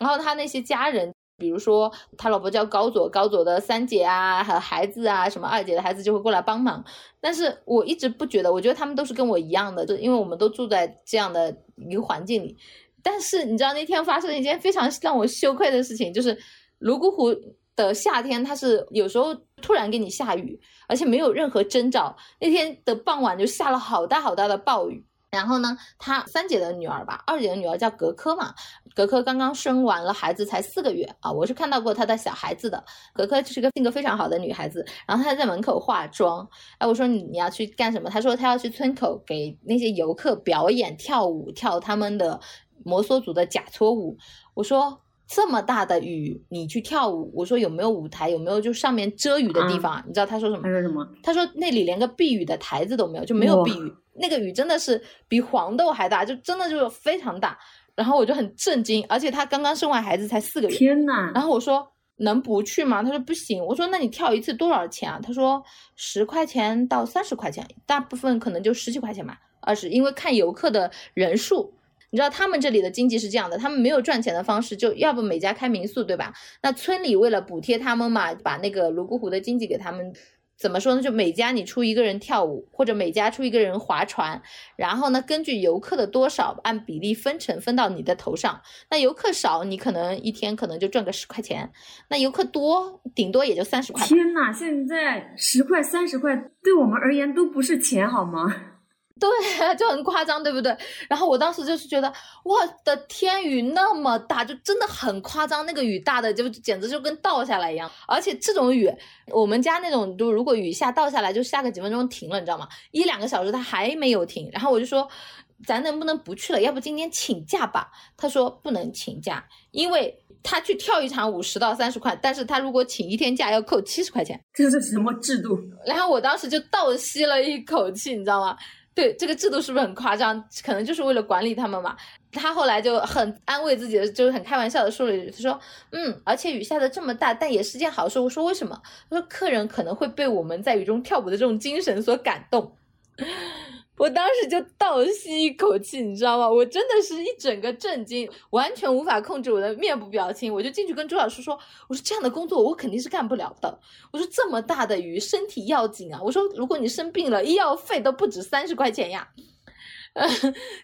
然后他那些家人，比如说他老婆叫高佐，高佐的三姐啊，还有孩子啊，什么二姐的孩子就会过来帮忙。但是我一直不觉得，我觉得他们都是跟我一样的，就因为我们都住在这样的一个环境里。但是你知道那天发生了一件非常 让我羞愧的事情，就是泸沽湖的夏天，它是有时候突然给你下雨，而且没有任何征兆。那天的傍晚就下了好大好大的暴雨。然后呢，她三姐的女儿吧，二姐的女儿叫格科嘛，格科刚刚生完了孩子，才四个月啊，我是看到过她的小孩子的。格科就是个性格非常好的女孩子，然后她在门口化妆，哎，我说你你要去干什么？她说她要去村口给那些游客表演跳舞，跳他们的摩梭族的假搓舞。我说这么大的雨你去跳舞，我说有没有舞台，有没有就上面遮雨的地方？你知道他说什么？他说什么？他说那里连个避雨的台子都没有，就没有避雨。那个雨真的是比黄豆还大，就真的就是非常大，然后我就很震惊，而且他刚刚生完孩子才四个月，天呐！然后我说能不去吗？他说不行。我说那你跳一次多少钱啊？他说十块钱到三十块钱，大部分可能就十几块钱吧，二十，因为看游客的人数。你知道他们这里的经济是这样的，他们没有赚钱的方式，就要不每家开民宿，对吧？那村里为了补贴他们嘛，把那个泸沽湖的经济给他们。怎么说呢？就每家你出一个人跳舞，或者每家出一个人划船，然后呢，根据游客的多少按比例分成，分到你的头上。那游客少，你可能一天可能就赚个十块钱；那游客多，顶多也就三十块。天呐，现在十块、三十块对我们而言都不是钱，好吗？对，就很夸张，对不对？然后我当时就是觉得，我的天，雨那么大，就真的很夸张。那个雨大的就简直就跟倒下来一样。而且这种雨，我们家那种，就如果雨下倒下来，就下个几分钟停了，你知道吗？一两个小时它还没有停。然后我就说，咱能不能不去了？要不今天请假吧？他说不能请假，因为他去跳一场舞十到三十块，但是他如果请一天假要扣七十块钱。这是什么制度？然后我当时就倒吸了一口气，你知道吗？对这个制度是不是很夸张？可能就是为了管理他们嘛。他后来就很安慰自己的，就是很开玩笑的说了一句：“他说，嗯，而且雨下的这么大，但也是件好事。”我说：“为什么？”他说：“客人可能会被我们在雨中跳舞的这种精神所感动。”我当时就倒吸一口气，你知道吗？我真的是一整个震惊，完全无法控制我的面部表情。我就进去跟朱老师说：“我说这样的工作我肯定是干不了的。我说这么大的雨，身体要紧啊。我说如果你生病了，医药费都不止三十块钱呀，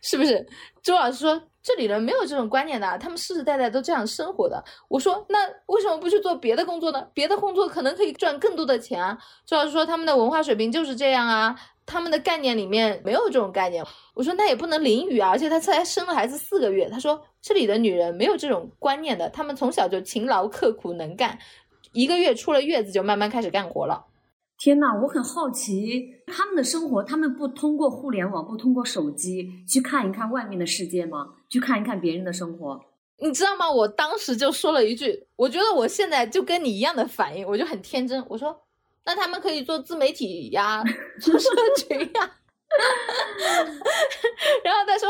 是不是？”朱老师说：“这里人没有这种观念的，他们世世代代都这样生活的。”我说：“那为什么不去做别的工作呢？别的工作可能可以赚更多的钱啊。”朱老师说：“他们的文化水平就是这样啊。”他们的概念里面没有这种概念，我说那也不能淋雨啊，而且他才生了孩子四个月。他说这里的女人没有这种观念的，她们从小就勤劳刻苦能干，一个月出了月子就慢慢开始干活了。天呐，我很好奇他们的生活，他们不通过互联网，不通过手机去看一看外面的世界吗？去看一看别人的生活？你知道吗？我当时就说了一句，我觉得我现在就跟你一样的反应，我就很天真，我说。那他们可以做自媒体呀，做社 群呀，然后他说，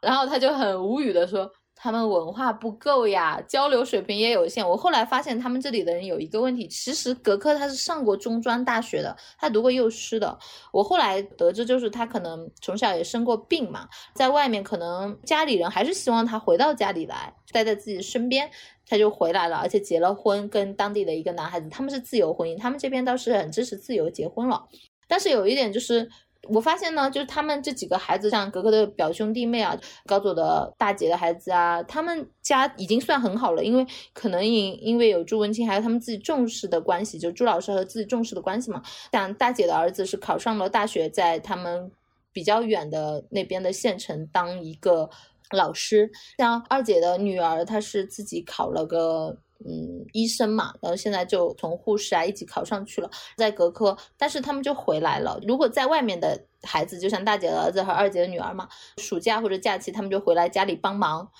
然后他就很无语的说，他们文化不够呀，交流水平也有限。我后来发现他们这里的人有一个问题，其实格克他是上过中专大学的，他读过幼师的。我后来得知，就是他可能从小也生过病嘛，在外面可能家里人还是希望他回到家里来，待在自己身边。他就回来了，而且结了婚，跟当地的一个男孩子，他们是自由婚姻，他们这边倒是很支持自由结婚了。但是有一点就是，我发现呢，就是他们这几个孩子，像格格的表兄弟妹啊，高佐的大姐的孩子啊，他们家已经算很好了，因为可能因因为有朱文清，还有他们自己重视的关系，就朱老师和自己重视的关系嘛。像大姐的儿子是考上了大学，在他们比较远的那边的县城当一个。老师，像二姐的女儿，她是自己考了个嗯医生嘛，然后现在就从护士啊一起考上去了，在格科，但是他们就回来了。如果在外面的孩子，就像大姐的儿子和二姐的女儿嘛，暑假或者假期，他们就回来家里帮忙，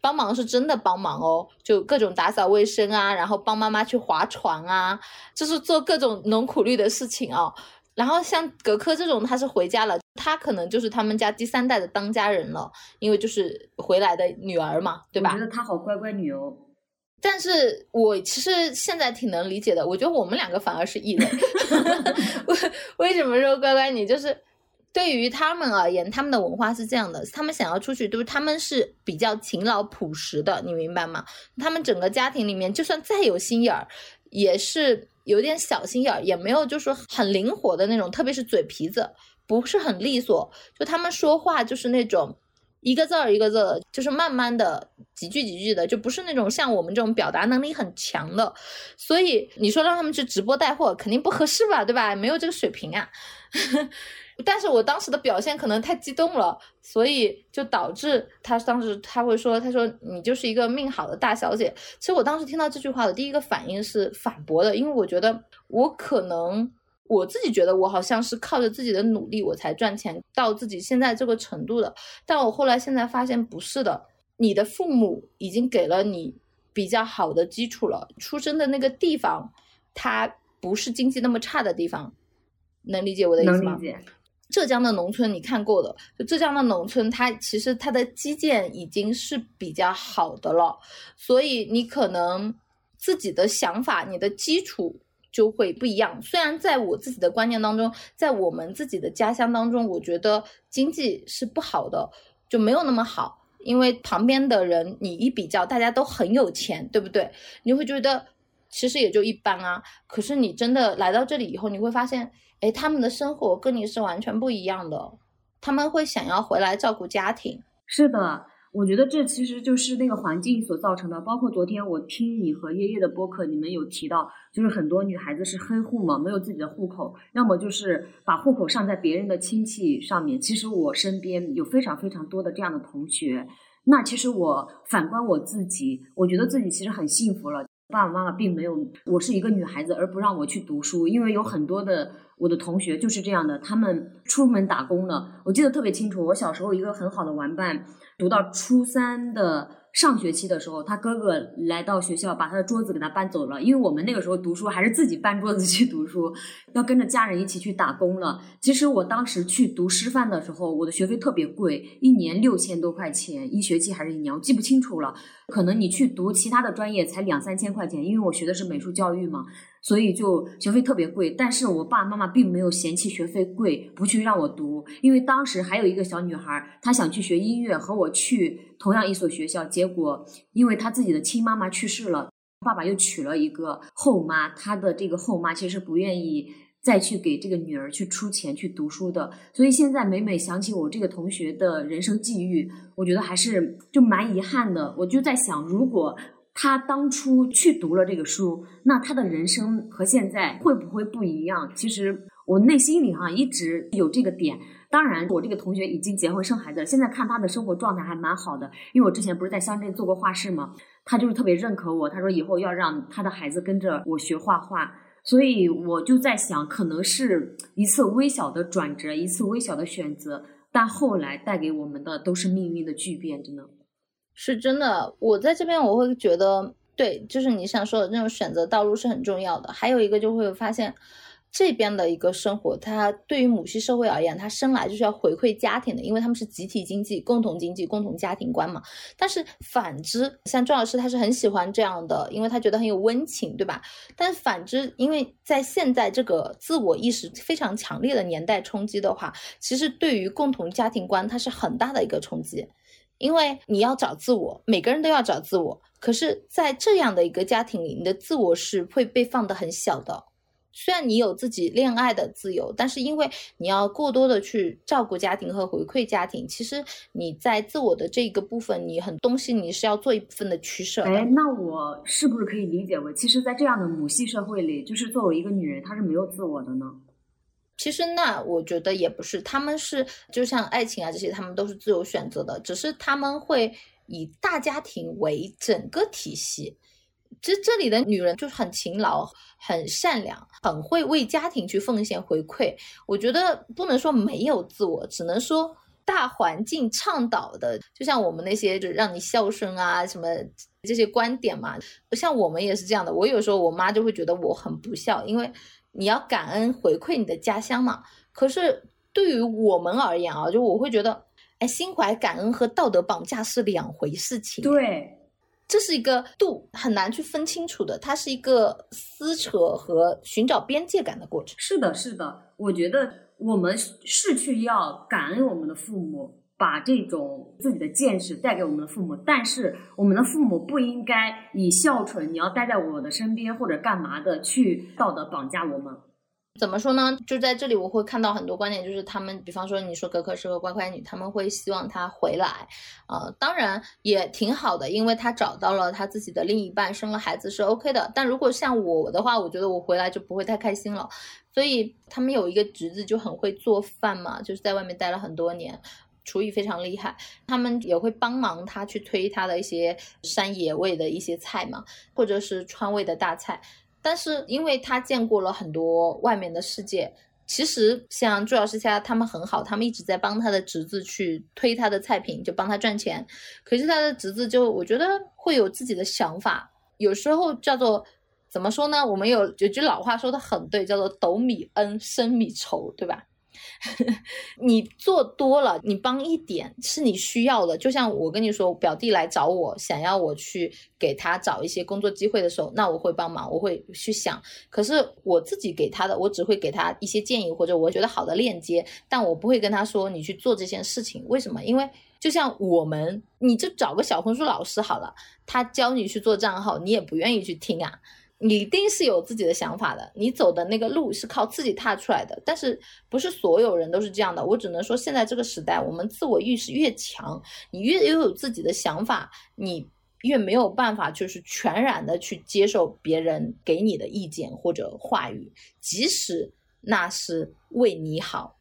帮忙是真的帮忙哦，就各种打扫卫生啊，然后帮妈妈去划船啊，就是做各种农苦力的事情哦。然后像格科这种，他是回家了，他可能就是他们家第三代的当家人了，因为就是回来的女儿嘛，对吧？我觉得她好乖乖女哦。但是我其实现在挺能理解的，我觉得我们两个反而是异类。为为什么说乖乖女？就是对于他们而言，他们的文化是这样的，他们想要出去，都是他们是比较勤劳朴实的，你明白吗？他们整个家庭里面，就算再有心眼儿，也是。有点小心眼儿，也没有就是很灵活的那种，特别是嘴皮子不是很利索，就他们说话就是那种一个字儿一个字儿，就是慢慢的几句几句的，就不是那种像我们这种表达能力很强的。所以你说让他们去直播带货，肯定不合适吧，对吧？没有这个水平啊。但是我当时的表现可能太激动了，所以就导致他当时他会说，他说你就是一个命好的大小姐。其实我当时听到这句话的第一个反应是反驳的，因为我觉得我可能我自己觉得我好像是靠着自己的努力我才赚钱到自己现在这个程度的，但我后来现在发现不是的，你的父母已经给了你比较好的基础了，出生的那个地方它不是经济那么差的地方，能理解我的意思吗？能理解。浙江的农村你看过的，就浙江的农村，它其实它的基建已经是比较好的了，所以你可能自己的想法，你的基础就会不一样。虽然在我自己的观念当中，在我们自己的家乡当中，我觉得经济是不好的，就没有那么好，因为旁边的人你一比较，大家都很有钱，对不对？你会觉得其实也就一般啊。可是你真的来到这里以后，你会发现。哎，他们的生活跟你是完全不一样的，他们会想要回来照顾家庭。是的，我觉得这其实就是那个环境所造成的。包括昨天我听你和叶叶的播客，你们有提到，就是很多女孩子是黑户嘛，没有自己的户口，要么就是把户口上在别人的亲戚上面。其实我身边有非常非常多的这样的同学。那其实我反观我自己，我觉得自己其实很幸福了。爸爸妈妈并没有我是一个女孩子而不让我去读书，因为有很多的我的同学就是这样的，他们出门打工了。我记得特别清楚，我小时候一个很好的玩伴，读到初三的上学期的时候，他哥哥来到学校，把他的桌子给他搬走了。因为我们那个时候读书还是自己搬桌子去读书，要跟着家人一起去打工了。其实我当时去读师范的时候，我的学费特别贵，一年六千多块钱，一学期还是一年，我记不清楚了。可能你去读其他的专业才两三千块钱，因为我学的是美术教育嘛。所以就学费特别贵，但是我爸爸妈妈并没有嫌弃学费贵，不去让我读，因为当时还有一个小女孩，她想去学音乐，和我去同样一所学校，结果因为她自己的亲妈妈去世了，爸爸又娶了一个后妈，她的这个后妈其实不愿意再去给这个女儿去出钱去读书的，所以现在每每想起我这个同学的人生际遇，我觉得还是就蛮遗憾的，我就在想，如果。他当初去读了这个书，那他的人生和现在会不会不一样？其实我内心里哈一直有这个点。当然，我这个同学已经结婚生孩子，现在看他的生活状态还蛮好的。因为我之前不是在乡镇做过画室吗？他就是特别认可我，他说以后要让他的孩子跟着我学画画。所以我就在想，可能是一次微小的转折，一次微小的选择，但后来带给我们的都是命运的巨变，真的。是真的，我在这边我会觉得，对，就是你想说的那种选择道路是很重要的。还有一个就会发现，这边的一个生活，它对于母系社会而言，它生来就是要回馈家庭的，因为他们是集体经济、共同经济、共同家庭观嘛。但是反之，像周老师他是很喜欢这样的，因为他觉得很有温情，对吧？但反之，因为在现在这个自我意识非常强烈的年代冲击的话，其实对于共同家庭观，它是很大的一个冲击。因为你要找自我，每个人都要找自我。可是，在这样的一个家庭里，你的自我是会被放得很小的。虽然你有自己恋爱的自由，但是因为你要过多的去照顾家庭和回馈家庭，其实你在自我的这个部分，你很东西你是要做一部分的取舍的。哎，那我是不是可以理解为，其实，在这样的母系社会里，就是作为一个女人，她是没有自我的呢？其实那我觉得也不是，他们是就像爱情啊这些，他们都是自由选择的，只是他们会以大家庭为整个体系。这这里的女人就是很勤劳、很善良、很会为家庭去奉献回馈。我觉得不能说没有自我，只能说大环境倡导的，就像我们那些就让你孝顺啊什么这些观点嘛，像我们也是这样的。我有时候我妈就会觉得我很不孝，因为。你要感恩回馈你的家乡嘛？可是对于我们而言啊，就我会觉得，哎，心怀感恩和道德绑架是两回事情。对，这是一个度很难去分清楚的，它是一个撕扯和寻找边界感的过程。是的，是的，我觉得我们是去要感恩我们的父母。把这种自己的见识带给我们的父母，但是我们的父母不应该以孝顺，你要待在我的身边或者干嘛的去道德绑架我们。怎么说呢？就在这里，我会看到很多观点，就是他们，比方说你说格格是个乖乖女，他们会希望她回来，呃，当然也挺好的，因为她找到了她自己的另一半，生了孩子是 OK 的。但如果像我的话，我觉得我回来就不会太开心了。所以他们有一个侄子就很会做饭嘛，就是在外面待了很多年。厨艺非常厉害，他们也会帮忙他去推他的一些山野味的一些菜嘛，或者是川味的大菜。但是因为他见过了很多外面的世界，其实像朱老师家他们很好，他们一直在帮他的侄子去推他的菜品，就帮他赚钱。可是他的侄子就我觉得会有自己的想法，有时候叫做怎么说呢？我们有有句老话说的很对，叫做斗米恩，升米仇，对吧？你做多了，你帮一点是你需要的。就像我跟你说，表弟来找我，想要我去给他找一些工作机会的时候，那我会帮忙，我会去想。可是我自己给他的，我只会给他一些建议或者我觉得好的链接，但我不会跟他说你去做这件事情。为什么？因为就像我们，你就找个小红书老师好了，他教你去做账号，你也不愿意去听啊。你一定是有自己的想法的，你走的那个路是靠自己踏出来的，但是不是所有人都是这样的。我只能说，现在这个时代，我们自我意识越强，你越拥有自己的想法，你越没有办法就是全然的去接受别人给你的意见或者话语，即使那是为你好。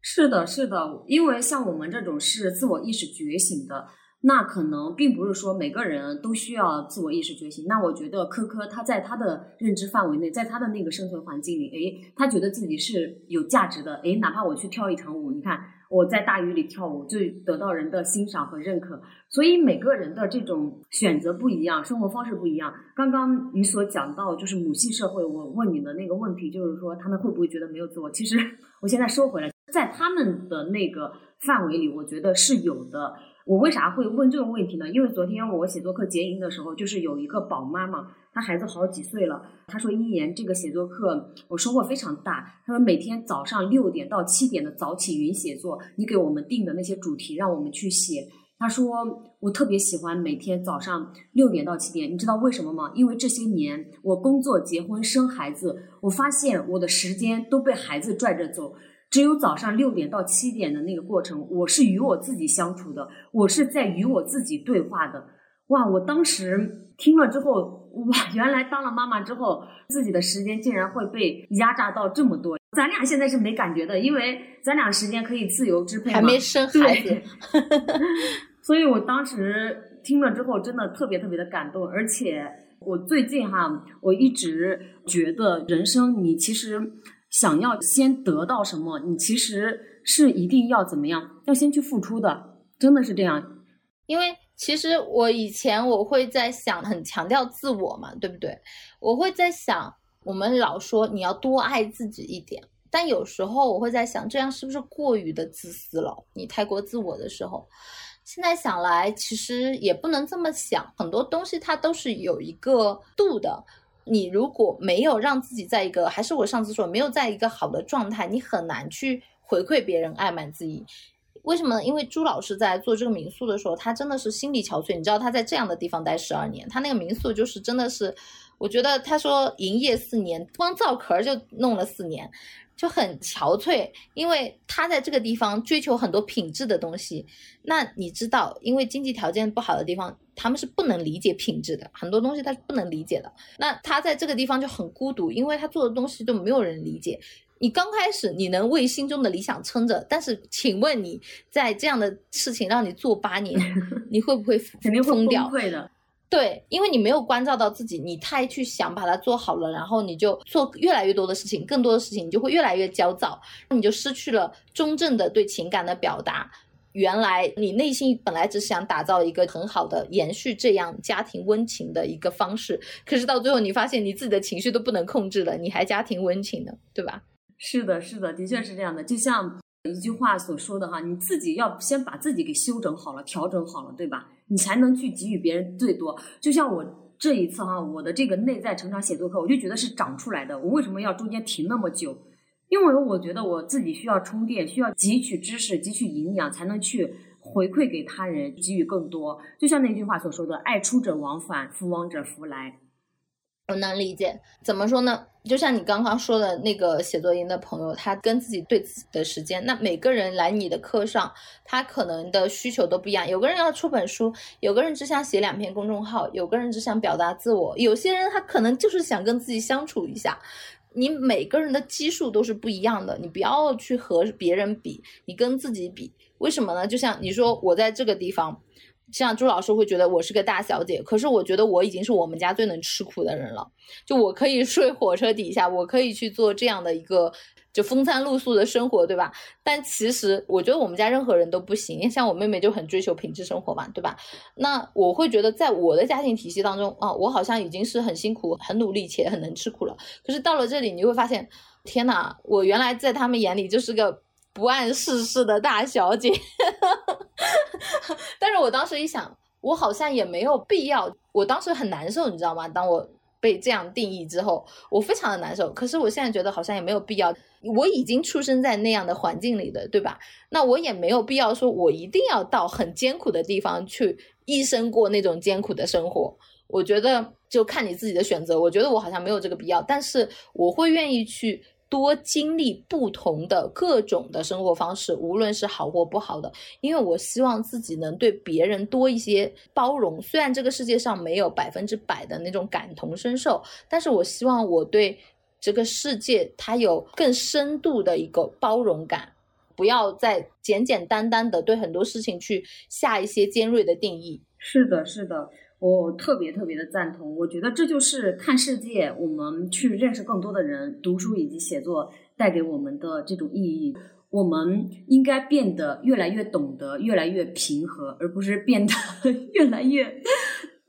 是的，是的，因为像我们这种是自我意识觉醒的。那可能并不是说每个人都需要自我意识觉醒。那我觉得科科他在他的认知范围内，在他的那个生存环境里，诶，他觉得自己是有价值的。诶，哪怕我去跳一场舞，你看我在大雨里跳舞，就得到人的欣赏和认可。所以每个人的这种选择不一样，生活方式不一样。刚刚你所讲到就是母系社会，我问你的那个问题就是说，他们会不会觉得没有自我？其实 我现在说回来，在他们的那个范围里，我觉得是有的。我为啥会问这个问题呢？因为昨天我写作课结营的时候，就是有一个宝妈嘛，她孩子好几岁了。她说：“一言这个写作课我收获非常大。”她说：“每天早上六点到七点的早起云写作，你给我们定的那些主题，让我们去写。”她说：“我特别喜欢每天早上六点到七点，你知道为什么吗？因为这些年我工作、结婚、生孩子，我发现我的时间都被孩子拽着走。”只有早上六点到七点的那个过程，我是与我自己相处的，我是在与我自己对话的。哇！我当时听了之后，哇，原来当了妈妈之后，自己的时间竟然会被压榨到这么多。咱俩现在是没感觉的，因为咱俩时间可以自由支配，还没生孩子。所以我当时听了之后，真的特别特别的感动。而且我最近哈，我一直觉得人生，你其实。想要先得到什么，你其实是一定要怎么样？要先去付出的，真的是这样。因为其实我以前我会在想，很强调自我嘛，对不对？我会在想，我们老说你要多爱自己一点，但有时候我会在想，这样是不是过于的自私了？你太过自我的时候，现在想来，其实也不能这么想，很多东西它都是有一个度的。你如果没有让自己在一个，还是我上次说，没有在一个好的状态，你很难去回馈别人爱满自己。为什么呢？因为朱老师在做这个民宿的时候，他真的是心力憔悴。你知道他在这样的地方待十二年，他那个民宿就是真的是，我觉得他说营业四年，光造壳儿就弄了四年。就很憔悴，因为他在这个地方追求很多品质的东西。那你知道，因为经济条件不好的地方，他们是不能理解品质的，很多东西他是不能理解的。那他在这个地方就很孤独，因为他做的东西都没有人理解。你刚开始你能为心中的理想撑着，但是请问你在这样的事情让你做八年，你会不会肯定会疯掉的？对，因为你没有关照到自己，你太去想把它做好了，然后你就做越来越多的事情，更多的事情，你就会越来越焦躁，你就失去了真正的对情感的表达。原来你内心本来只是想打造一个很好的延续这样家庭温情的一个方式，可是到最后你发现你自己的情绪都不能控制了，你还家庭温情呢，对吧？是的，是的，的确是这样的，就像。一句话所说的哈，你自己要先把自己给修整好了、调整好了，对吧？你才能去给予别人最多。就像我这一次哈，我的这个内在成长写作课，我就觉得是长出来的。我为什么要中间停那么久？因为我觉得我自己需要充电，需要汲取知识、汲取营养，才能去回馈给他人，给予更多。就像那句话所说的：“爱出者往返，福往者福来。”我能理解，怎么说呢？就像你刚刚说的那个写作营的朋友，他跟自己对自己的时间，那每个人来你的课上，他可能的需求都不一样。有个人要出本书，有个人只想写两篇公众号，有个人只想表达自我，有些人他可能就是想跟自己相处一下。你每个人的基数都是不一样的，你不要去和别人比，你跟自己比。为什么呢？就像你说，我在这个地方。像朱老师会觉得我是个大小姐，可是我觉得我已经是我们家最能吃苦的人了。就我可以睡火车底下，我可以去做这样的一个就风餐露宿的生活，对吧？但其实我觉得我们家任何人都不行。像我妹妹就很追求品质生活嘛，对吧？那我会觉得在我的家庭体系当中啊，我好像已经是很辛苦、很努力且很能吃苦了。可是到了这里，你会发现，天呐，我原来在他们眼里就是个。不谙世事的大小姐，但是我当时一想，我好像也没有必要。我当时很难受，你知道吗？当我被这样定义之后，我非常的难受。可是我现在觉得好像也没有必要。我已经出生在那样的环境里的，对吧？那我也没有必要说我一定要到很艰苦的地方去一生过那种艰苦的生活。我觉得就看你自己的选择。我觉得我好像没有这个必要，但是我会愿意去。多经历不同的各种的生活方式，无论是好或不好的，因为我希望自己能对别人多一些包容。虽然这个世界上没有百分之百的那种感同身受，但是我希望我对这个世界它有更深度的一个包容感，不要再简简单单的对很多事情去下一些尖锐的定义。是的，是的。我特别特别的赞同，我觉得这就是看世界，我们去认识更多的人，读书以及写作带给我们的这种意义。我们应该变得越来越懂得，越来越平和，而不是变得 越来越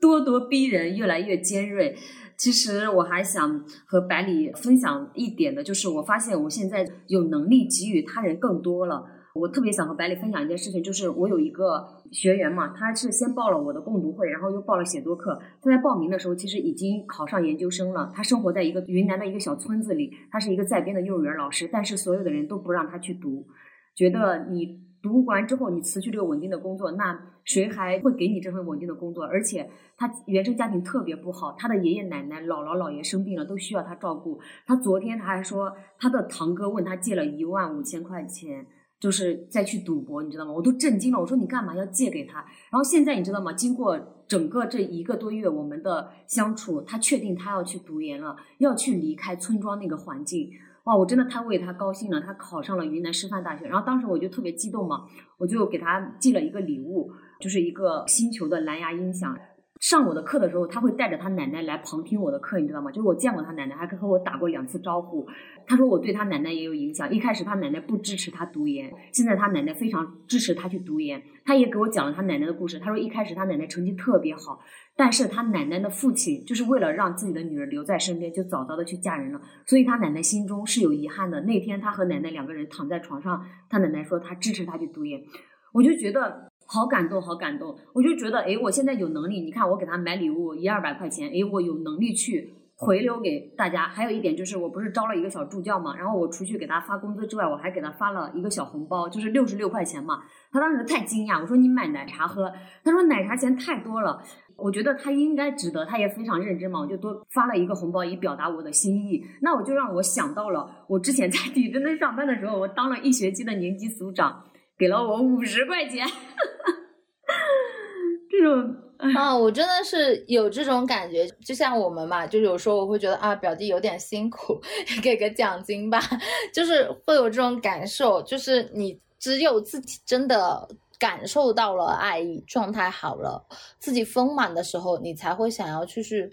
咄咄逼人，越来越尖锐。其实我还想和百里分享一点的，就是我发现我现在有能力给予他人更多了。我特别想和百里分享一件事情，就是我有一个学员嘛，他是先报了我的共读会，然后又报了写作课。他在报名的时候，其实已经考上研究生了。他生活在一个云南的一个小村子里，他是一个在编的幼儿园老师，但是所有的人都不让他去读，觉得你读完之后你辞去这个稳定的工作，那谁还会给你这份稳定的工作？而且他原生家庭特别不好，他的爷爷奶奶、姥姥姥爷生病了，都需要他照顾。他昨天他还说，他的堂哥问他借了一万五千块钱。就是再去赌博，你知道吗？我都震惊了。我说你干嘛要借给他？然后现在你知道吗？经过整个这一个多月我们的相处，他确定他要去读研了，要去离开村庄那个环境。哇，我真的太为他高兴了。他考上了云南师范大学，然后当时我就特别激动嘛，我就给他寄了一个礼物，就是一个星球的蓝牙音响。上我的课的时候，他会带着他奶奶来旁听我的课，你知道吗？就是我见过他奶奶，还和我打过两次招呼。他说我对他奶奶也有影响。一开始他奶奶不支持他读研，现在他奶奶非常支持他去读研。他也给我讲了他奶奶的故事。他说一开始他奶奶成绩特别好，但是他奶奶的父亲就是为了让自己的女儿留在身边，就早早的去嫁人了。所以他奶奶心中是有遗憾的。那天他和奶奶两个人躺在床上，他奶奶说他支持他去读研，我就觉得。好感动，好感动！我就觉得，哎，我现在有能力，你看我给他买礼物一二百块钱，哎，我有能力去回流给大家。还有一点就是，我不是招了一个小助教嘛，然后我除去给他发工资之外，我还给他发了一个小红包，就是六十六块钱嘛。他当时太惊讶，我说你买奶茶喝，他说奶茶钱太多了。我觉得他应该值得，他也非常认真嘛，我就多发了一个红包以表达我的心意。那我就让我想到了，我之前在体制内上班的时候，我当了一学期的年级组长。给了我五十块钱，这种啊，我真的是有这种感觉。就像我们嘛，就有时候我会觉得啊，表弟有点辛苦，给个奖金吧，就是会有这种感受。就是你只有自己真的感受到了爱意，状态好了，自己丰满的时候，你才会想要去去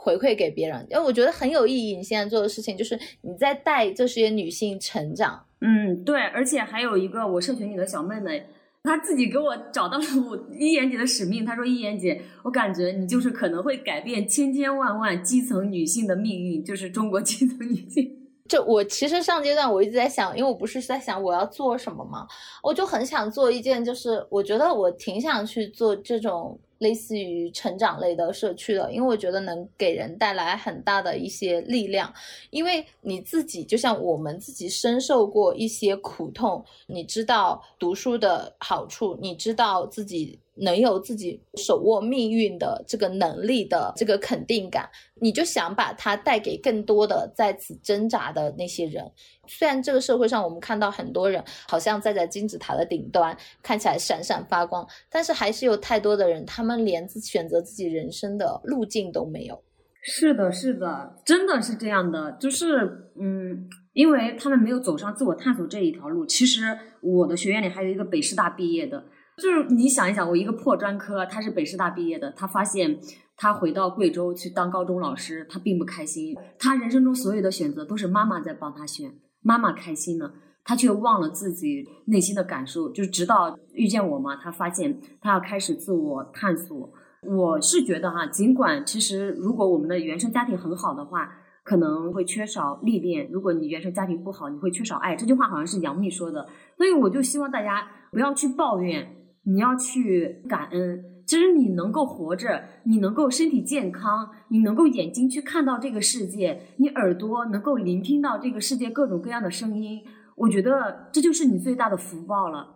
回馈给别人。因为我觉得很有意义。你现在做的事情就是你在带这些女性成长。嗯，对，而且还有一个我社群里的小妹妹，她自己给我找到了我一言姐的使命。她说：“一言姐，我感觉你就是可能会改变千千万万基层女性的命运，就是中国基层女性。”就我其实上阶段我一直在想，因为我不是在想我要做什么嘛，我就很想做一件，就是我觉得我挺想去做这种。类似于成长类的社区的，因为我觉得能给人带来很大的一些力量，因为你自己就像我们自己深受过一些苦痛，你知道读书的好处，你知道自己。能有自己手握命运的这个能力的这个肯定感，你就想把它带给更多的在此挣扎的那些人。虽然这个社会上我们看到很多人好像站在金字塔的顶端，看起来闪闪发光，但是还是有太多的人，他们连自选择自己人生的路径都没有。是的，是的，真的是这样的，就是嗯，因为他们没有走上自我探索这一条路。其实我的学院里还有一个北师大毕业的。就是你想一想，我一个破专科，他是北师大毕业的，他发现他回到贵州去当高中老师，他并不开心。他人生中所有的选择都是妈妈在帮他选，妈妈开心了，他却忘了自己内心的感受。就是直到遇见我嘛，他发现他要开始自我探索。我是觉得哈，尽管其实如果我们的原生家庭很好的话，可能会缺少历练；如果你原生家庭不好，你会缺少爱。这句话好像是杨幂说的，所以我就希望大家不要去抱怨。你要去感恩，其实你能够活着，你能够身体健康，你能够眼睛去看到这个世界，你耳朵能够聆听到这个世界各种各样的声音，我觉得这就是你最大的福报了。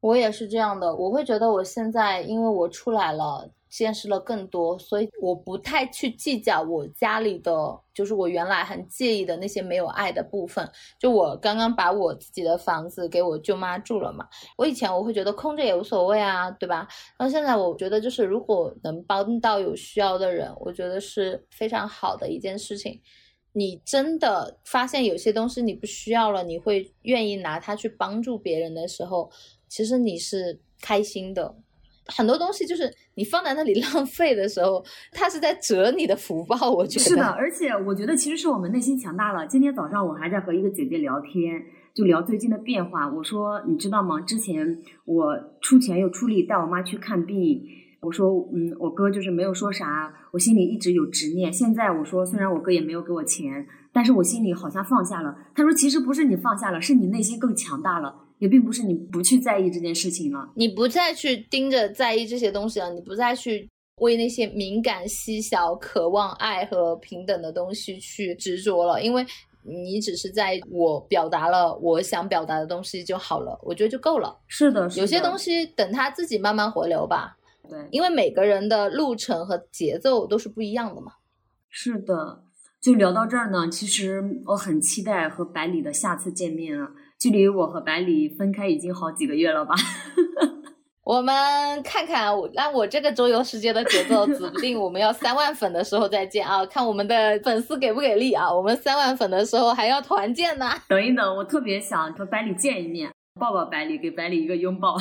我也是这样的，我会觉得我现在因为我出来了。见识了更多，所以我不太去计较我家里的，就是我原来很介意的那些没有爱的部分。就我刚刚把我自己的房子给我舅妈住了嘛，我以前我会觉得空着也无所谓啊，对吧？那现在我觉得就是如果能帮到有需要的人，我觉得是非常好的一件事情。你真的发现有些东西你不需要了，你会愿意拿它去帮助别人的时候，其实你是开心的。很多东西就是你放在那里 浪费的时候，它是在折你的福报。我觉得是的，而且我觉得其实是我们内心强大了。今天早上我还在和一个姐姐聊天，就聊最近的变化。我说你知道吗？之前我出钱又出力带我妈去看病。我说，嗯，我哥就是没有说啥，我心里一直有执念。现在我说，虽然我哥也没有给我钱，但是我心里好像放下了。他说，其实不是你放下了，是你内心更强大了，也并不是你不去在意这件事情了，你不再去盯着在意这些东西了，你不再去为那些敏感、细小、渴望爱和平等的东西去执着了，因为你只是在我表达了我想表达的东西就好了，我觉得就够了。是的，有些东西等它自己慢慢回流吧。对，因为每个人的路程和节奏都是不一样的嘛。是的，就聊到这儿呢。其实我很期待和百里的下次见面啊。距离我和百里分开已经好几个月了吧？我们看看，按我这个周游世界的节奏，指不定我们要三万粉的时候再见啊！看我们的粉丝给不给力啊！我们三万粉的时候还要团建呢。等一等，我特别想和百里见一面。抱抱百里，给百里一个拥抱。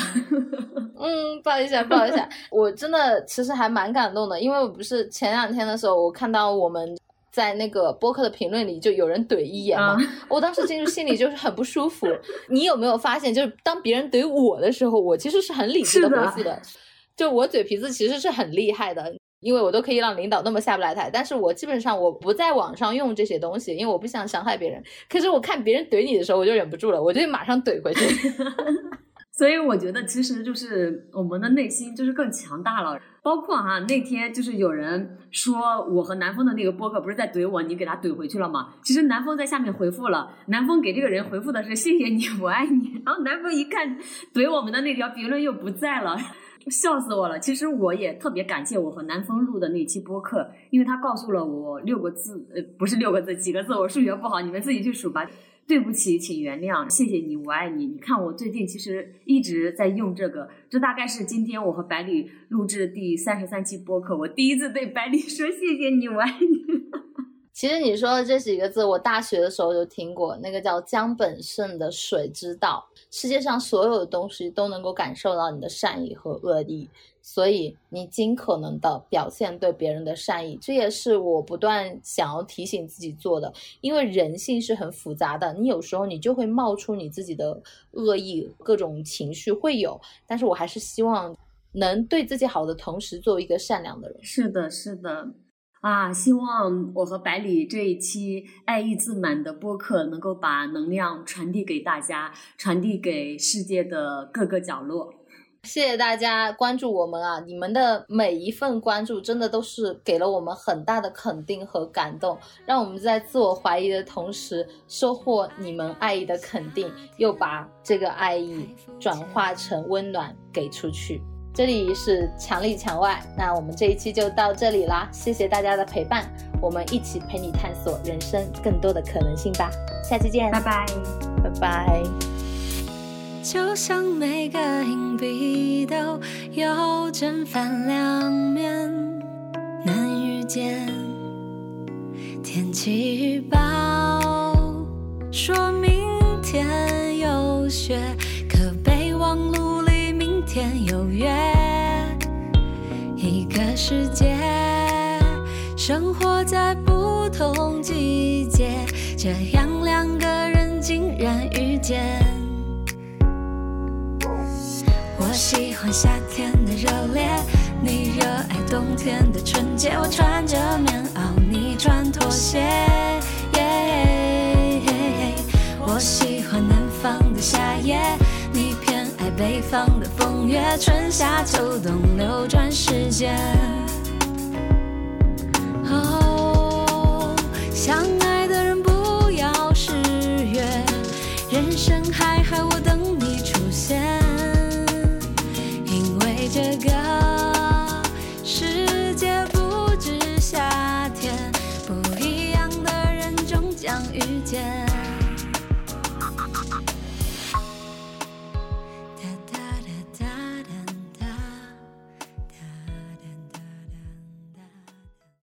嗯，抱一下，抱一下。我真的其实还蛮感动的，因为我不是前两天的时候，我看到我们在那个播客的评论里就有人怼一眼嘛，我当时进入心里就是很不舒服。你有没有发现，就是当别人怼我的时候，我其实是很理智的回复的，就我嘴皮子其实是很厉害的。因为我都可以让领导那么下不来台，但是我基本上我不在网上用这些东西，因为我不想伤害别人。可是我看别人怼你的时候，我就忍不住了，我就马上怼回去。所以我觉得其实就是我们的内心就是更强大了。包括哈那天就是有人说我和南风的那个播客不是在怼我，你给他怼回去了吗？其实南风在下面回复了，南风给这个人回复的是谢谢你，我爱你。然后南风一看怼我们的那条评论又不在了。笑死我了！其实我也特别感谢我和南风录的那期播客，因为他告诉了我六个字，呃，不是六个字，几个字，我数学不好，你们自己去数吧。对不起，请原谅，谢谢你，我爱你。你看我最近其实一直在用这个，这大概是今天我和百里录制第三十三期播客，我第一次对百里说谢谢你，我爱你。其实你说的这几个字，我大学的时候就听过，那个叫江本胜的《水之道》。世界上所有的东西都能够感受到你的善意和恶意，所以你尽可能的表现对别人的善意，这也是我不断想要提醒自己做的。因为人性是很复杂的，你有时候你就会冒出你自己的恶意，各种情绪会有。但是我还是希望能对自己好的同时，做一个善良的人。是的，是的。啊，希望我和百里这一期爱意自满的播客能够把能量传递给大家，传递给世界的各个角落。谢谢大家关注我们啊！你们的每一份关注，真的都是给了我们很大的肯定和感动，让我们在自我怀疑的同时，收获你们爱意的肯定，又把这个爱意转化成温暖给出去。这里是墙里墙外，那我们这一期就到这里啦，谢谢大家的陪伴，我们一起陪你探索人生更多的可能性吧，下期见，拜拜，拜拜。就像每个硬币都有正反两面，能遇见天气预报说明天有雪，天有约。一个世界，生活在不同季节，这样两个人竟然遇见。我喜欢夏天的热烈，你热爱冬天的纯洁。我穿着棉袄，你穿拖鞋。我喜欢南方的夏夜，方的风月春夏秋冬流转时间。哦相爱